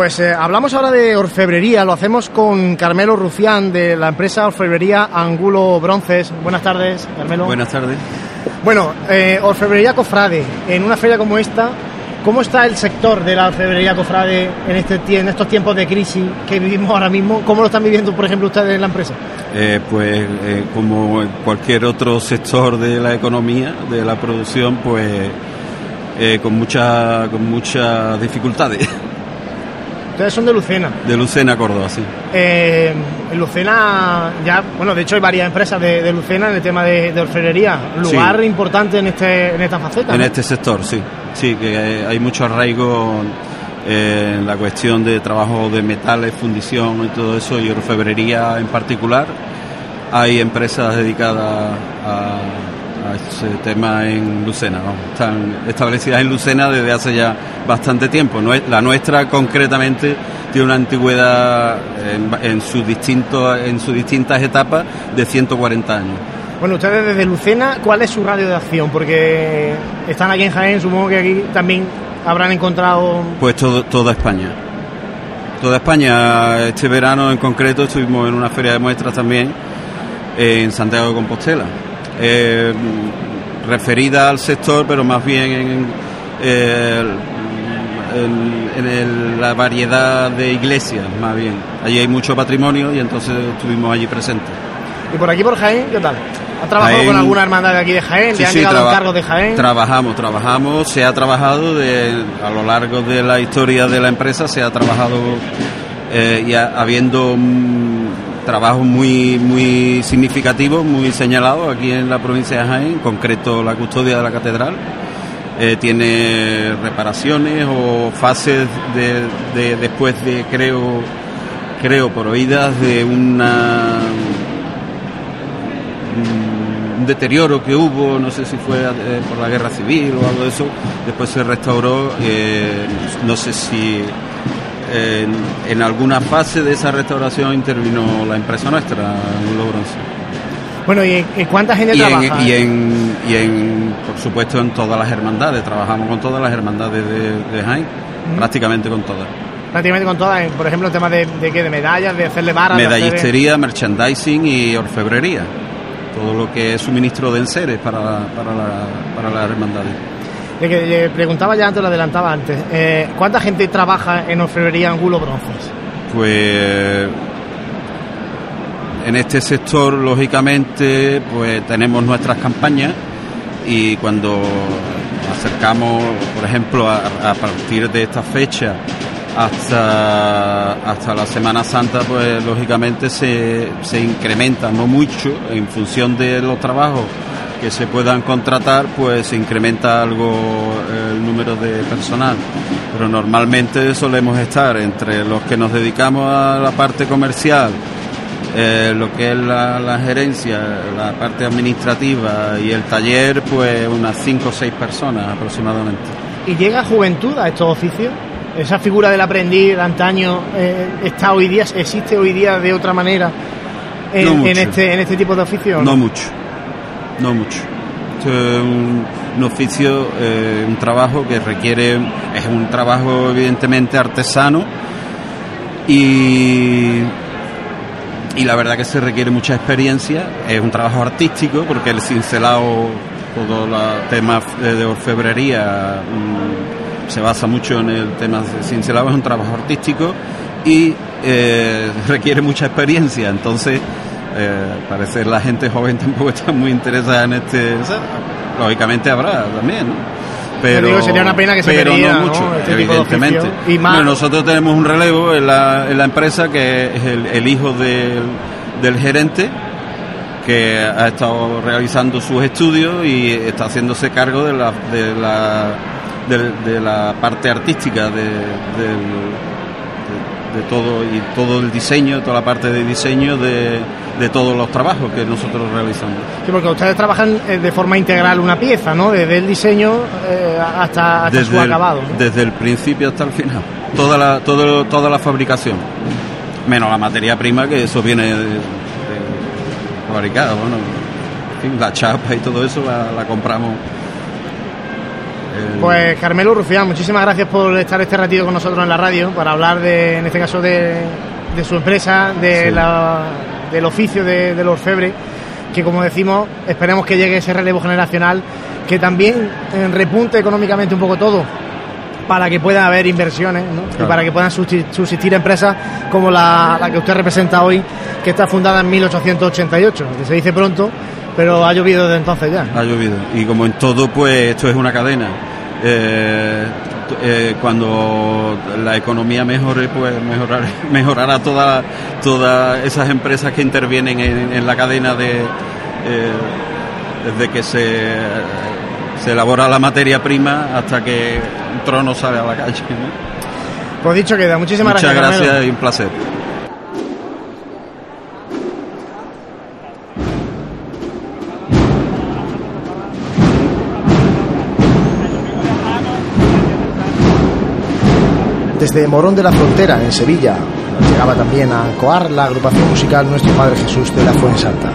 Pues eh, hablamos ahora de orfebrería, lo hacemos con Carmelo Rufián de la empresa Orfebrería Angulo Bronces. Buenas tardes, Carmelo. Buenas tardes. Bueno, eh, Orfebrería Cofrade, en una feria como esta, ¿cómo está el sector de la orfebrería Cofrade en, este, en estos tiempos de crisis que vivimos ahora mismo? ¿Cómo lo están viviendo, por ejemplo, ustedes en la empresa? Eh, pues eh, como cualquier otro sector de la economía, de la producción, pues eh, con, mucha, con muchas dificultades. Ustedes son de Lucena. De Lucena, Córdoba, sí. Eh, en Lucena, ya, bueno, de hecho hay varias empresas de, de Lucena en el tema de, de orfebrería. Lugar Sí. importante en, este, en esta faceta. En ¿no? este sector, sí. Sí, que hay- hay mucho arraigo eh, en la cuestión de trabajo de metales, fundición y todo eso, y orfebrería en particular. Hay empresas dedicadas a, a ese tema en Lucena. ¿no? Están establecidas en Lucena desde hace ya bastante tiempo. La nuestra, concretamente, tiene una antigüedad en, en sus distintos, en sus distintas etapas de 140 años. Bueno, ustedes desde Lucena, ¿cuál es su radio de acción? Porque están aquí en Jaén, supongo que aquí también habrán encontrado... Pues todo, toda España. Toda España. Este verano en concreto estuvimos en una feria de muestras también en Santiago de Compostela. Eh, referida al sector, pero más bien en, eh, en- en el- la variedad de iglesias, más bien. Allí hay mucho patrimonio y entonces estuvimos allí presentes. Y por aquí, por Jaén, ¿qué tal? ¿Ha trabajado Jaén- con alguna hermandad de aquí de Jaén? Sí, ¿Le han sí, llegado traba- encargos de Jaén? Trabajamos, trabajamos, se ha trabajado de, a lo largo de la historia de la empresa, se ha trabajado eh, y ha- habiendo trabajos muy, muy significativos, muy señalados aquí en la provincia de Jaén, en concreto la custodia de la catedral. Eh, tiene reparaciones o fases de, de- después de creo creo por oídas de una un deterioro que hubo, no sé si fue eh, por la guerra civil o algo de eso, después se restauró, eh, no sé si en, en alguna fase de esa restauración intervino la empresa nuestra, Bronce. Bueno, ¿y, y cuánta gente Y en, trabaja? y, en, y en, por supuesto, en todas las hermandades, trabajamos con todas las hermandades de, de Jaén, prácticamente con todas. Prácticamente con todas, en- por ejemplo, el tema de, de, de medallas, de hacerle barras... hacer- Medallistería, merchandising y orfebrería. Todo lo que es suministro de enseres para, para, la, para las hermandades. De que le preguntaba ya antes, lo adelantaba antes. eh, ¿Cuánta gente trabaja en orfebrería Angulo Bronces? Pues en este sector, lógicamente, pues tenemos nuestras campañas y cuando acercamos, por ejemplo, a, a partir de esta fecha hasta, hasta la Semana Santa, pues lógicamente se, se incrementa, no mucho, en función de los trabajos que se puedan contratar, pues se incrementa algo el número de personal. Pero normalmente solemos estar entre los que nos dedicamos a la parte comercial, eh, lo que es la, la gerencia, la parte administrativa y el taller, pues unas 5 o 6 personas aproximadamente. ¿Y llega juventud a estos oficios? ¿Esa figura del aprendiz de antaño eh, está hoy día, existe hoy día de otra manera en, No mucho. en este, en este tipo de oficios? No mucho, no mucho. Esto es un, oficio, eh, un trabajo que requiere, es un trabajo evidentemente artesano y, y la verdad que se requiere mucha experiencia. Es un trabajo artístico porque el cincelado, todo el tema de de orfebrería mm, se basa mucho en el tema de cincelado, es un trabajo artístico y eh, requiere mucha experiencia. Entonces, eh, parece la gente joven tampoco está muy interesada en este. o sea, lógicamente habrá también, ¿no? Pero, digo, sería una pena que se pero perdiera, no ¿no? mucho, este evidentemente. Y más- nosotros tenemos un relevo en la, en la empresa que es el, el hijo del, del gerente que ha estado realizando sus estudios y está haciéndose cargo de la, de la, de, de la parte artística de- de todo y todo el diseño, toda la parte de diseño de, de todos los trabajos que nosotros realizamos. Sí, porque ustedes trabajan eh, de forma integral una pieza, ¿no? Desde el diseño eh, hasta, hasta su el, acabado. ¿no? desde el principio hasta el final. Toda la, todo, toda la fabricación. Menos la materia prima, que eso viene de, de fabricada. Bueno, en fin, la chapa y todo eso la, la compramos. el- Pues Carmelo Rufián, muchísimas gracias por estar este ratito con nosotros en la radio para hablar de, en este caso, de, de su empresa, de Sí. la- del oficio de, del orfebre, que como decimos, esperemos que llegue ese relevo generacional, que también eh, repunte económicamente un poco todo para que pueda haber inversiones ¿no? y para que puedan subsi- subsistir empresas como la, la que usted representa hoy, que está fundada en 1888, que se dice pronto, pero ha llovido desde entonces ya. Ha llovido. Y como en todo, pues esto es una cadena. Eh, eh, cuando la economía mejore, pues mejorar, mejorará toda- todas esas empresas que intervienen en, en la cadena de eh, desde que se, se elabora la materia prima hasta que un trono sale a la calle. ¿no? Pues dicho queda, muchísimas Muchas gracias. Carmelo. gracias y un placer. Desde Morón de la Frontera, en Sevilla, llegaba también a Coar la agrupación musical Nuestro Padre Jesús de la Fuensanta.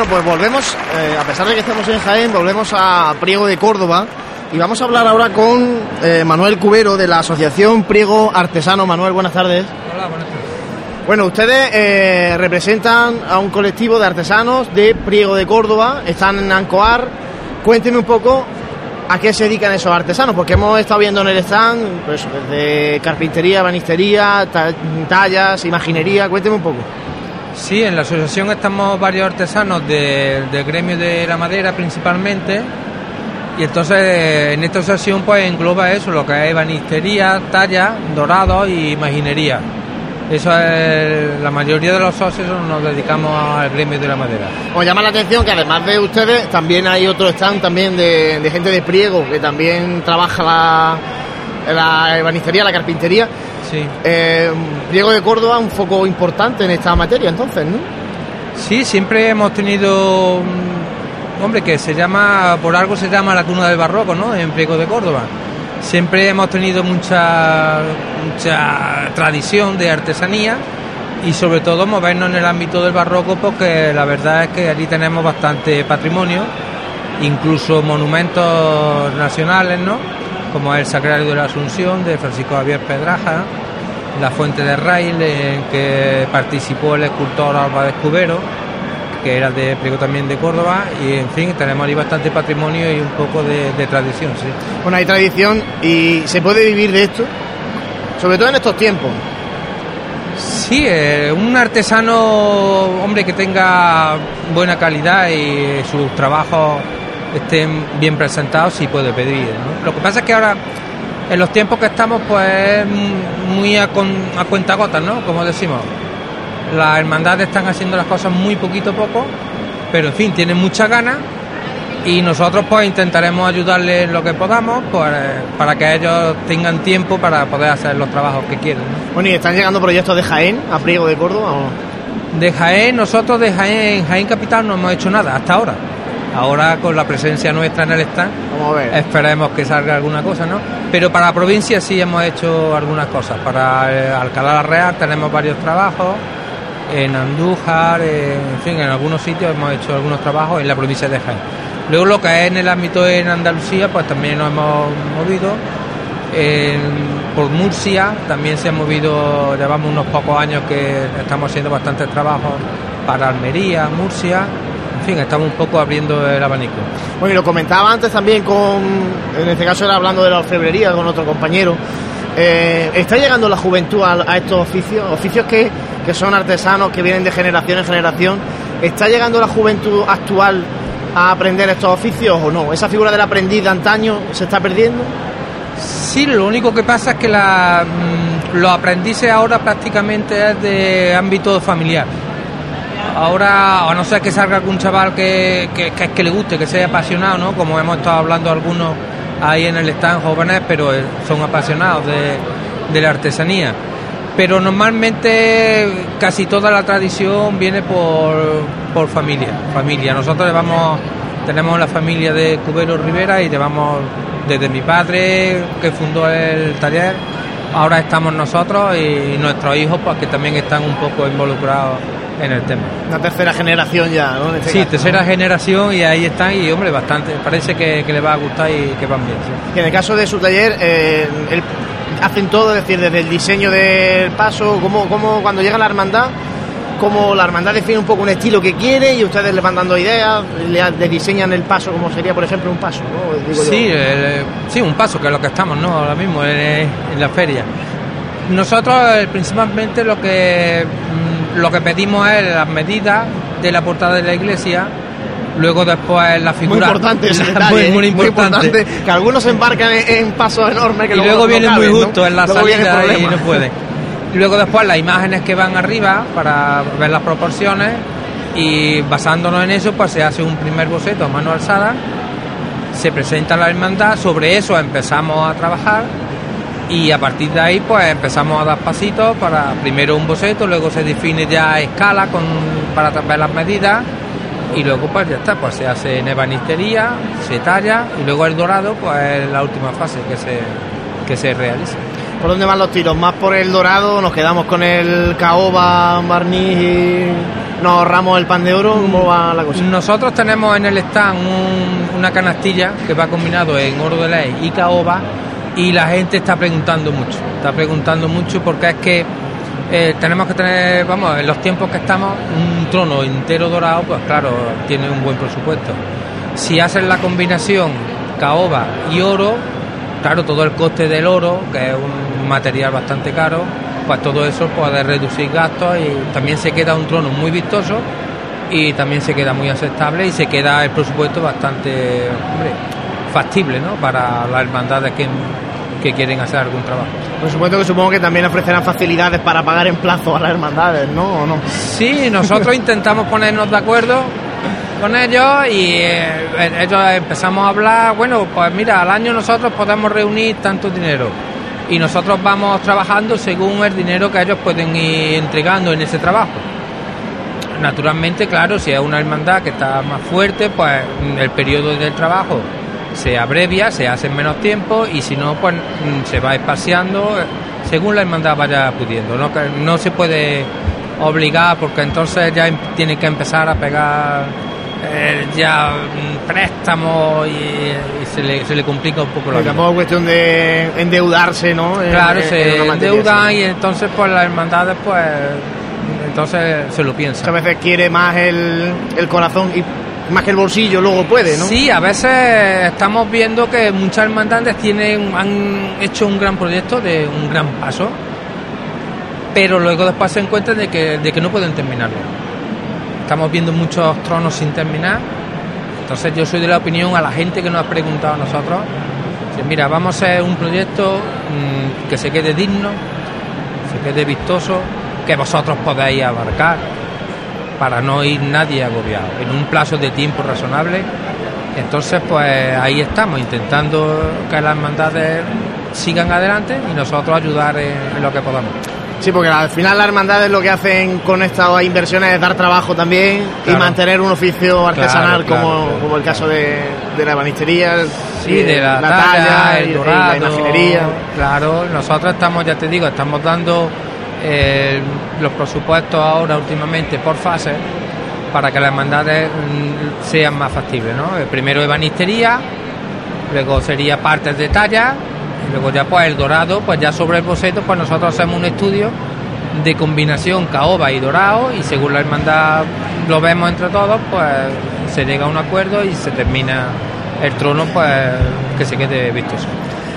Bueno, pues volvemos, eh, a pesar de que estamos en Jaén, volvemos a Priego de Córdoba y vamos a hablar ahora con eh, Manuel Cubero de la Asociación Priego Artesano. Manuel, buenas tardes. Hola, buenas tardes. Bueno, ustedes eh, representan a un colectivo de artesanos de Priego de Córdoba, están en Ancoar. Cuéntenme un poco a qué se dedican esos artesanos, porque hemos estado viendo en el stand pues, de carpintería, banistería, ta- tallas, imaginería. Cuéntenme un poco. Sí, en la asociación estamos varios artesanos de- del gremio de la madera principalmente. Y entonces en esta asociación pues engloba eso, lo que es ebanistería, talla, dorado y imaginería. Eso es la mayoría de los socios nos dedicamos al gremio de la madera. Os llama la atención que además de ustedes, también hay otro stand también de, gente de Priego, que también trabaja la, la ebanistería, la carpintería. Sí. Eh, Priego de Córdoba, un foco importante en esta materia, entonces, ¿no? Sí, siempre hemos tenido, un- hombre, que se llama, por algo se llama la cuna del barroco, ¿no? En Priego de Córdoba. Siempre hemos tenido mucha, mucha tradición de artesanía y sobre todo movernos en el ámbito del barroco porque la verdad es que allí tenemos bastante patrimonio, incluso monumentos nacionales, ¿no? Como el Sagrario de la Asunción de Francisco Javier Pedraja, la Fuente de Rail, en que participó el escultor Alba de Escubero, que era de Priego también de Córdoba, y en fin, tenemos ahí bastante patrimonio y un poco de, de tradición, sí. Bueno, hay tradición y se puede vivir de esto, sobre todo en estos tiempos. Sí, eh, un artesano, hombre, que tenga buena calidad y sus trabajos estén bien presentados, sí puede pedir. ¿no? Lo que pasa es que ahora, en los tiempos que estamos, pues es muy a, con, a cuentagotas, ¿no? Como decimos. Las hermandades están haciendo las cosas muy poquito a poco, pero en fin, tienen muchas ganas y nosotros pues intentaremos ayudarles lo que podamos pues, para que ellos tengan tiempo para poder hacer los trabajos que quieren. ¿no? Bueno, y están llegando proyectos de Jaén a Priego de Córdoba. ¿o? De Jaén, nosotros de Jaén, Jaén Capital no hemos hecho nada hasta ahora. Ahora con la presencia nuestra en el stand, Vamos a ver. esperemos que salga alguna cosa, ¿no? Pero para la provincia sí hemos hecho algunas cosas. Para eh, Alcalá la Real tenemos varios trabajos, en Andújar, eh, en fin, en algunos sitios hemos hecho algunos trabajos en la provincia de Jaén. Luego lo que es en el ámbito en Andalucía, pues también nos hemos movido. En- por Murcia también se ha movido, llevamos unos pocos años que estamos haciendo bastantes trabajos para Almería, Murcia, en fin, estamos un poco abriendo el abanico. Bueno, y lo comentaba antes también con, en este caso era hablando de la orfebrería con otro compañero. Eh, ¿Está llegando la juventud a, a estos oficios? Oficios que, que son artesanos, que vienen de generación en generación. ¿Está llegando la juventud actual a aprender estos oficios o no? ¿Esa figura del aprendiz de antaño se está perdiendo? Sí, lo único que pasa es que la, mm, los aprendices ahora prácticamente es de ámbito familiar. Ahora, a no ser que salga algún chaval que, que, que, le guste, que sea apasionado, ¿no? Como hemos estado hablando algunos ahí en el stand jóvenes, pero eh, son apasionados de, la artesanía. Pero normalmente casi toda la tradición viene por, por familia, familia. Nosotros llevamos, tenemos la familia de Cubero Rivera y llevamos desde mi padre que fundó el taller, ahora estamos nosotros y nuestros hijos pues que también están un poco involucrados en el tema. Una tercera generación ya, ¿no? Este Sí, caso, tercera ¿no? generación y ahí están y hombre, bastante, parece que, que les va a gustar y que van bien. sí. Que en el caso de su taller, eh, el- hacen todo, es decir, desde el diseño del paso, como, como cuando llega la hermandad, como la hermandad define un poco un estilo que quiere y ustedes le van dando ideas, le, le diseñan el paso como sería, por ejemplo, un paso, ¿no? Digo. Sí, el- sí, un paso que es lo que estamos, ¿no? Ahora mismo en, en la feria. Nosotros eh, principalmente lo que lo que pedimos es las medidas de la portada de la iglesia, luego después la Muy figura. importante ese Muy- detalle, muy, ¿eh? importante. que algunos embarcan en, en pasos enormes que y luego no viene muy justo en la Luego salida y no puede. Y luego después las imágenes que van arriba para ver las proporciones y basándonos en eso pues se hace un primer boceto a mano alzada, se presenta la hermandad, sobre eso empezamos a trabajar y a partir de ahí pues empezamos a dar pasitos para primero un boceto, luego se define ya a escala con, para ver las medidas y luego pues ya está, pues se hace en ebanistería, se talla y luego el dorado pues es la última fase que se, que se realiza. ¿Por dónde van los tiros? ¿Más por el dorado? ¿Nos quedamos con el caoba, barniz y nos ahorramos el pan de oro? ¿Cómo va la cosa? Nosotros tenemos en el stand un- una canastilla que va combinado en oro de ley y caoba y la gente está preguntando mucho, está preguntando mucho porque es que eh, tenemos que tener, vamos, en los tiempos que estamos, un trono entero dorado, pues claro, tiene un buen presupuesto. Si hacen la combinación caoba y oro, claro, todo el coste del oro, que es un material bastante caro, pues todo eso puede reducir gastos y también se queda un trono muy vistoso y también se queda muy aceptable y se queda el presupuesto bastante factible ¿no? para las hermandades que, que quieren hacer algún trabajo. Por supuesto que supongo que también ofrecerán facilidades para pagar en plazo a las hermandades, ¿no? ¿O no? Sí, nosotros intentamos ponernos de acuerdo con ellos y eh, ellos empezamos a hablar, bueno, pues mira, al año nosotros podemos reunir tanto dinero y nosotros vamos trabajando según el dinero que ellos pueden ir entregando en ese trabajo. Naturalmente, claro, si es una hermandad que está más fuerte, pues el periodo del trabajo se abrevia, se hace en menos tiempo y si no, pues se va espaciando según la hermandad vaya pudiendo. No, no se puede obligar porque entonces ya em- tiene que empezar a pegar eh, ya mm, préstamos y, y se, le, se le complica un poco la Porque vida. tampoco es cuestión de endeudarse, ¿no? En- Claro, en- en se materia endeudan y entonces pues las hermandades pues entonces se lo piensan. Muchas veces quiere más el, el corazón y más que el bolsillo, luego puede, ¿no? Sí, a veces estamos viendo que muchas hermandades tienen, han hecho un gran proyecto de un gran paso, pero luego después se encuentran de que, de que no pueden terminarlo. Estamos viendo muchos tronos sin terminar, entonces yo soy de la opinión a la gente que nos ha preguntado a nosotros, que mira, vamos a hacer un proyecto mm, que se quede digno, se quede vistoso, que vosotros podáis abarcar para no ir nadie agobiado, en un plazo de tiempo razonable. Entonces, pues ahí estamos, intentando que las hermandades sigan adelante y nosotros ayudar en, en lo que podamos. Sí, porque al final las hermandades lo que hacen con estas inversiones es dar trabajo también y mantener un oficio artesanal Claro, como, claro. como el caso de, de la ebanistería, Sí, de la, talla, el y dorado, la imaginería. Claro, nosotros estamos, ya te digo, estamos dando eh, los presupuestos ahora últimamente por fases para que las hermandades mm, sean más factibles, ¿no? El primero ebanistería, luego sería partes de talla, y luego ya pues el dorado, pues ya sobre el boceto, pues nosotros hacemos un estudio de combinación caoba y dorado y según la hermandad lo vemos entre todos, pues se llega a un acuerdo y se termina el trono, pues que se quede vistoso.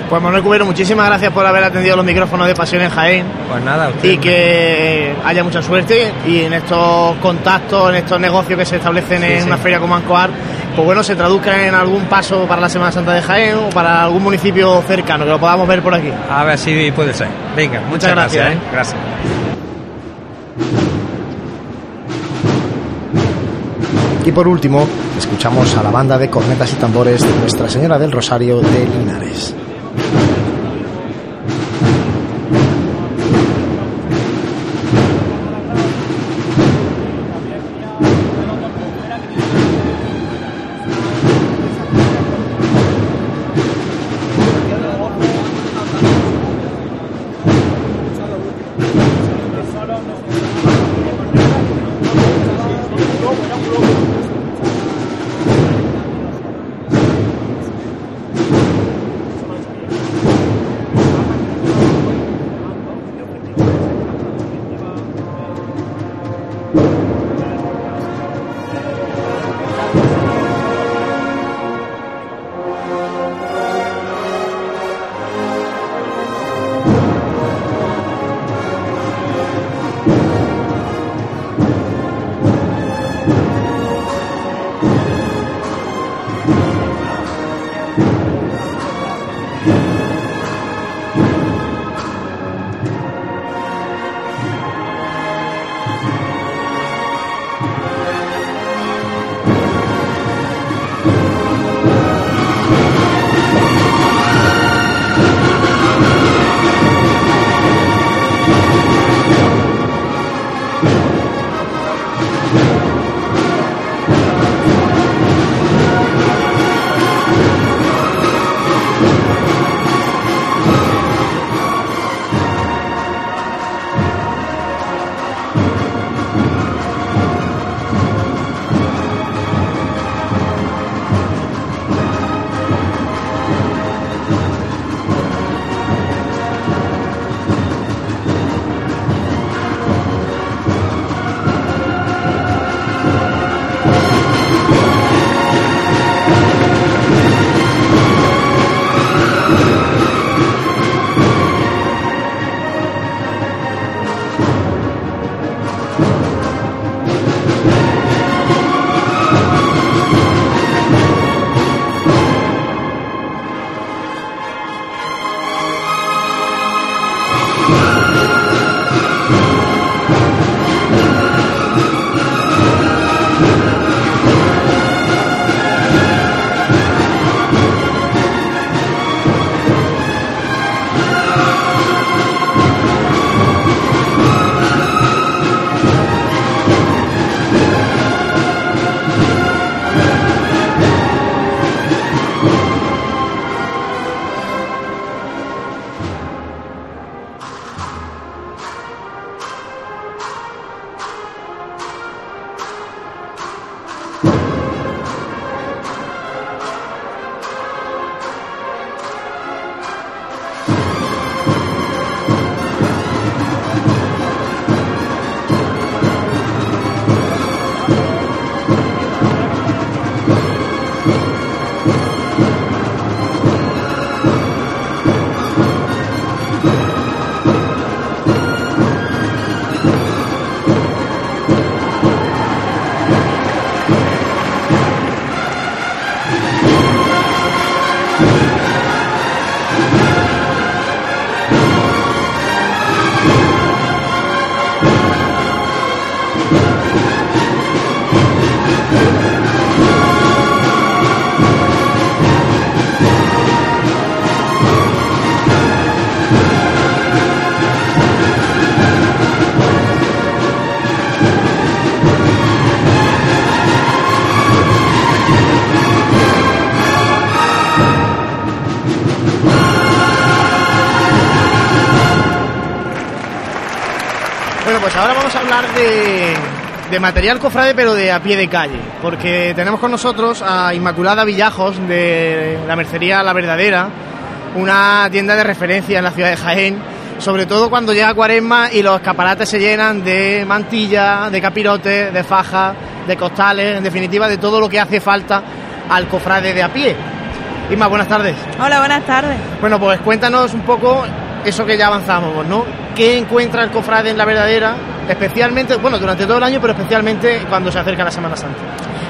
Pues Manuel Cubero, muchísimas gracias por haber atendido los micrófonos de Pasión en Jaén Pues nada, usted y que haya mucha suerte y en estos contactos, en estos negocios que se establecen Sí, en sí. una feria como Ancoar, pues bueno, se traduzcan en algún paso para la Semana Santa de Jaén o para algún municipio cercano, que lo podamos ver por aquí. A ver si puede ser. Venga, muchas, gracias, gracias. ¿eh? ¿eh? Gracias. Y por último, escuchamos a la banda de cornetas y tambores de Nuestra Señora del Rosario de Linares. Pues ahora vamos a hablar de, de material cofrade, pero de a pie de calle, porque tenemos con nosotros a Inmaculada Villajos de la mercería La Verdadera, una tienda de referencia en la ciudad de Jaén, sobre todo cuando llega Cuaresma y los escaparates se llenan de mantilla, de capirotes, de fajas, de costales, en definitiva de todo lo que hace falta al cofrade de a pie. Isma, buenas tardes. Hola, buenas tardes. Bueno, pues cuéntanos un poco eso que ya avanzamos, ¿no? ¿Qué encuentra el cofrade en la verdadera? Especialmente, bueno, durante todo el año, pero especialmente cuando se acerca la Semana Santa.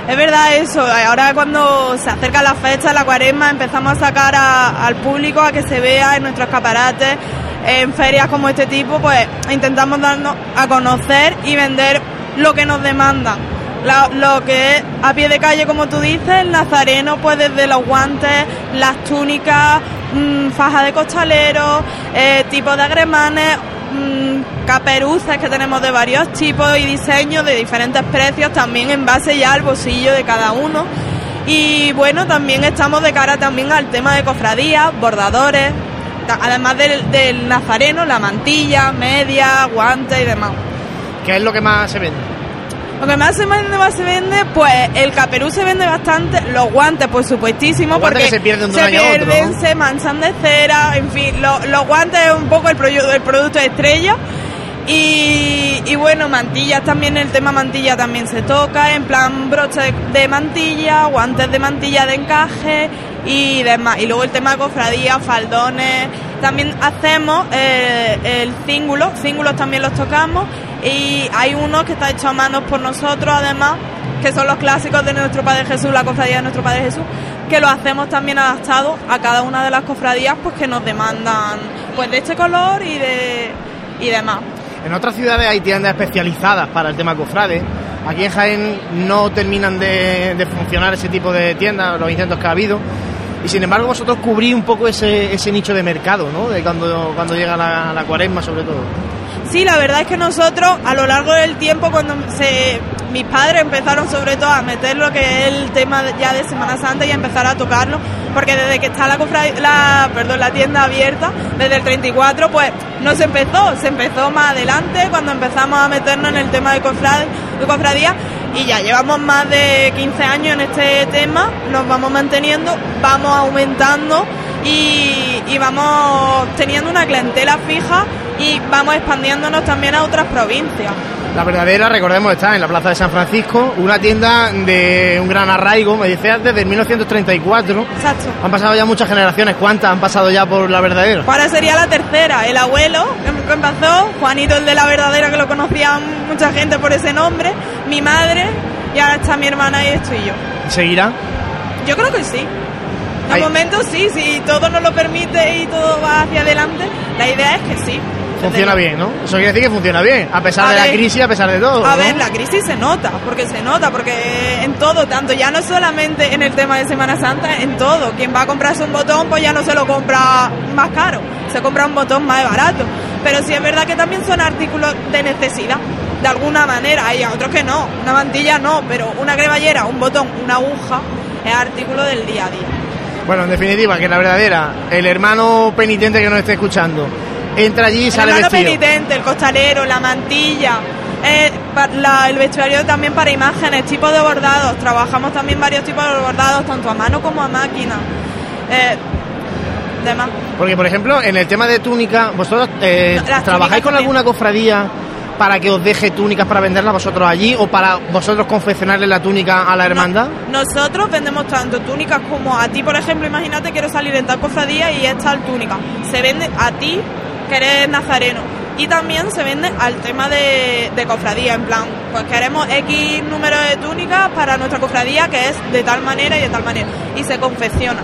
Es verdad eso, ahora cuando se acerca la fecha, la cuaresma, empezamos a sacar al público a que se vea en nuestros escaparates, en ferias como este tipo, pues intentamos darnos a conocer y vender lo que nos demandan. Lo que es a pie de calle, como tú dices, el nazareno, pues desde los guantes, las túnicas, mm, faja de costaleros, eh, tipos de agremanes, mm, caperuces que tenemos de varios tipos y diseños de diferentes precios, también en base ya al bolsillo de cada uno. Y bueno, también estamos de cara también al tema de cofradías, bordadores, además del, del nazareno, la mantilla, media, guantes y demás. ¿Qué es lo que más se vende? Lo que más se vende, más se vende, pues el caperú se vende bastante, los guantes, por supuestísimo, guantes porque que se pierden de un se año a otro, pierden, ¿no? se manchan de cera, en fin, lo- los guantes es un poco el, proyu- el producto estrella. Y, y bueno, mantillas también, el tema mantilla también se toca, en plan broche de, de mantilla, guantes de mantilla de encaje y demás. Y luego el tema de cofradías, faldones, también hacemos eh, el cíngulo, cíngulos también los tocamos y hay unos que está hecho a manos por nosotros además, que son los clásicos de nuestro Padre Jesús, la cofradía de nuestro Padre Jesús, que lo hacemos también adaptado a cada una de las cofradías pues que nos demandan pues de este color y de y demás. En otras ciudades hay tiendas especializadas para el tema cofrade. Aquí en Jaén no terminan de, funcionar ese tipo de tiendas, los intentos que ha habido. Y sin embargo vosotros cubrís un poco ese, ese nicho de mercado, ¿no? De cuando, cuando llega la cuaresma sobre todo. Sí, la verdad es que nosotros a lo largo del tiempo cuando se mis padres empezaron sobre todo a meter lo que es el tema ya de Semana Santa y a empezar a tocarlo, porque desde que está la, cofra- la, perdón, la tienda abierta, desde el 34, pues no se empezó, se empezó más adelante cuando empezamos a meternos en el tema de, cofrade, de cofradía y ya llevamos más de 15 años en este tema, nos vamos manteniendo, vamos aumentando y, y vamos teniendo una clientela fija y vamos expandiéndonos también a otras provincias. La verdadera, recordemos, está en la Plaza de San Francisco, una tienda de un gran arraigo, me decías, desde 1934. Exacto. Han pasado ya muchas generaciones, ¿cuántas han pasado ya por la verdadera? Ahora sería la tercera, el abuelo que empezó, Juanito el de la verdadera que lo conocía mucha gente por ese nombre, mi madre y ahora está mi hermana y estoy yo. ¿Seguirá? Yo creo que sí. De Ahí. momento sí, si todo nos lo permite y todo va hacia adelante, la idea es que sí. Funciona bien, ¿no? Eso quiere decir que funciona bien, a pesar A de la ver. crisis, a pesar de todo. A ¿no? ver, la crisis se nota, porque se nota, porque en todo, tanto ya no solamente en el tema de Semana Santa, en todo. Quien va a comprarse un botón, pues ya no se lo compra más caro, se compra un botón más barato. Pero sí es verdad que también son artículos de necesidad, de alguna manera. Hay otros que no, una mantilla no, pero una cremallera, un botón, una aguja, es artículo del día a día. Bueno, en definitiva, que la verdadera, el hermano penitente que nos esté escuchando, entra allí y El sale hermano vestido. penitente, el costalero, la mantilla, eh, la- el vestuario también para imágenes, tipos de bordados. Trabajamos también varios tipos de bordados, tanto a mano como a máquina. Eh, demás. Porque, por ejemplo, en el tema de túnica, ¿vosotros eh, No, trabajáis con también. alguna cofradía para que os deje túnicas para venderlas vosotros allí o para vosotros confeccionarle la túnica a la hermandad? Nosotros vendemos tanto túnicas como a ti, por ejemplo, imagínate quiero salir en tal cofradía y es tal túnica. Se vende a ti que eres nazareno. Y también se vende al tema de, de cofradía, en plan, pues queremos X número de túnicas para nuestra cofradía que es de tal manera y de tal manera. Y se confecciona.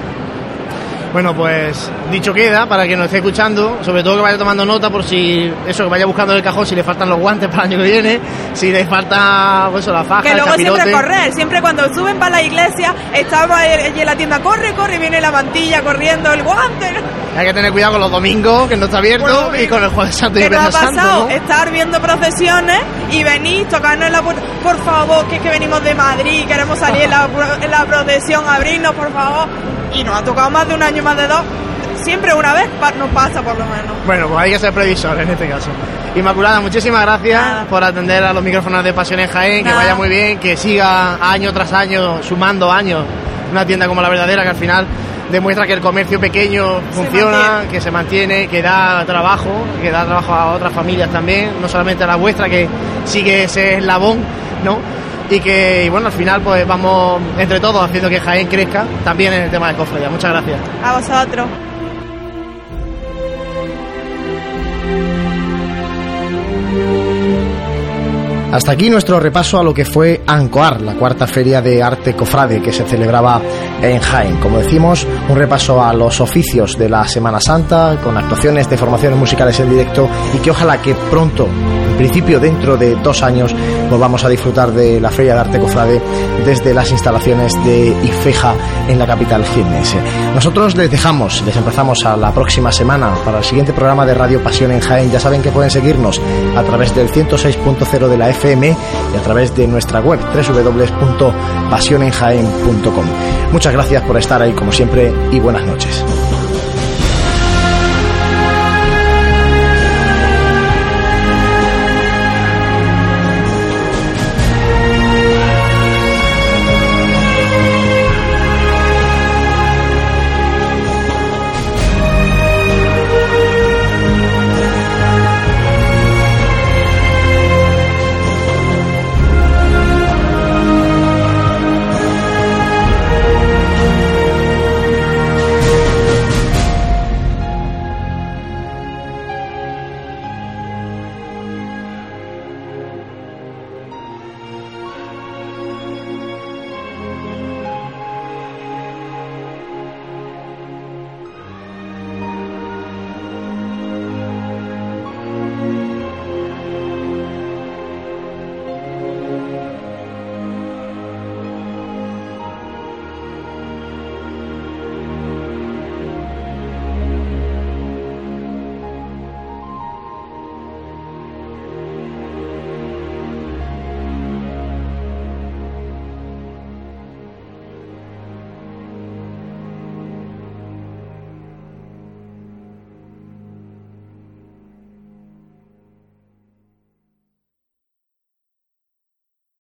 Bueno, pues dicho queda, para que nos esté escuchando, sobre todo que vaya tomando nota por si eso, que vaya buscando en el cajón si le faltan los guantes para el año que viene, si le falta pues, eso, la faja, Que el luego siempre correr, siempre cuando suben para la iglesia, estamos allí en la tienda, corre, corre, viene la mantilla corriendo, el guante. Hay que tener cuidado con los domingos, que no está abierto, y con el Jueves Santo y ¿Qué el Viernes Santo. pasado? ¿no? Estar viendo procesiones y venir, tocarnos en la puerta. Por favor, que es que venimos de Madrid, queremos salir en la, en la procesión, abrirnos, por favor. Y nos ha tocado más de un año, más de dos. Siempre una vez nos pasa, por lo menos. Bueno, pues hay que ser previsor en este caso. Inmaculada, muchísimas gracias por atender a los micrófonos de Pasión en Jaén, que vaya muy bien, que siga año tras año, sumando años, una tienda como la verdadera, que al final demuestra que el comercio pequeño funciona, que se mantiene, que da trabajo, que da trabajo a otras familias también, no solamente a la vuestra, que sigue ese eslabón, ¿no? Y que, y bueno, al final pues vamos entre todos haciendo que Jaén crezca, también en el tema de cofradía. Muchas gracias. A vosotros. Hasta aquí nuestro repaso a lo que fue Ancoar, la cuarta feria de arte cofrade que se celebraba en Jaén. Como decimos, un repaso a los oficios de la Semana Santa, con actuaciones de formaciones musicales en directo y que ojalá que pronto, en principio dentro de dos años, volvamos a disfrutar de la feria de arte cofrade desde las instalaciones de Ifeja en la capital jiennense. Nosotros les dejamos, les empezamos a la próxima semana para el siguiente programa de Radio Pasión en Jaén. Ya saben que pueden seguirnos a través del 106.0 de la FM y a través de nuestra web www.pasionenjaen.com. Muchas gracias por estar ahí como siempre y buenas noches.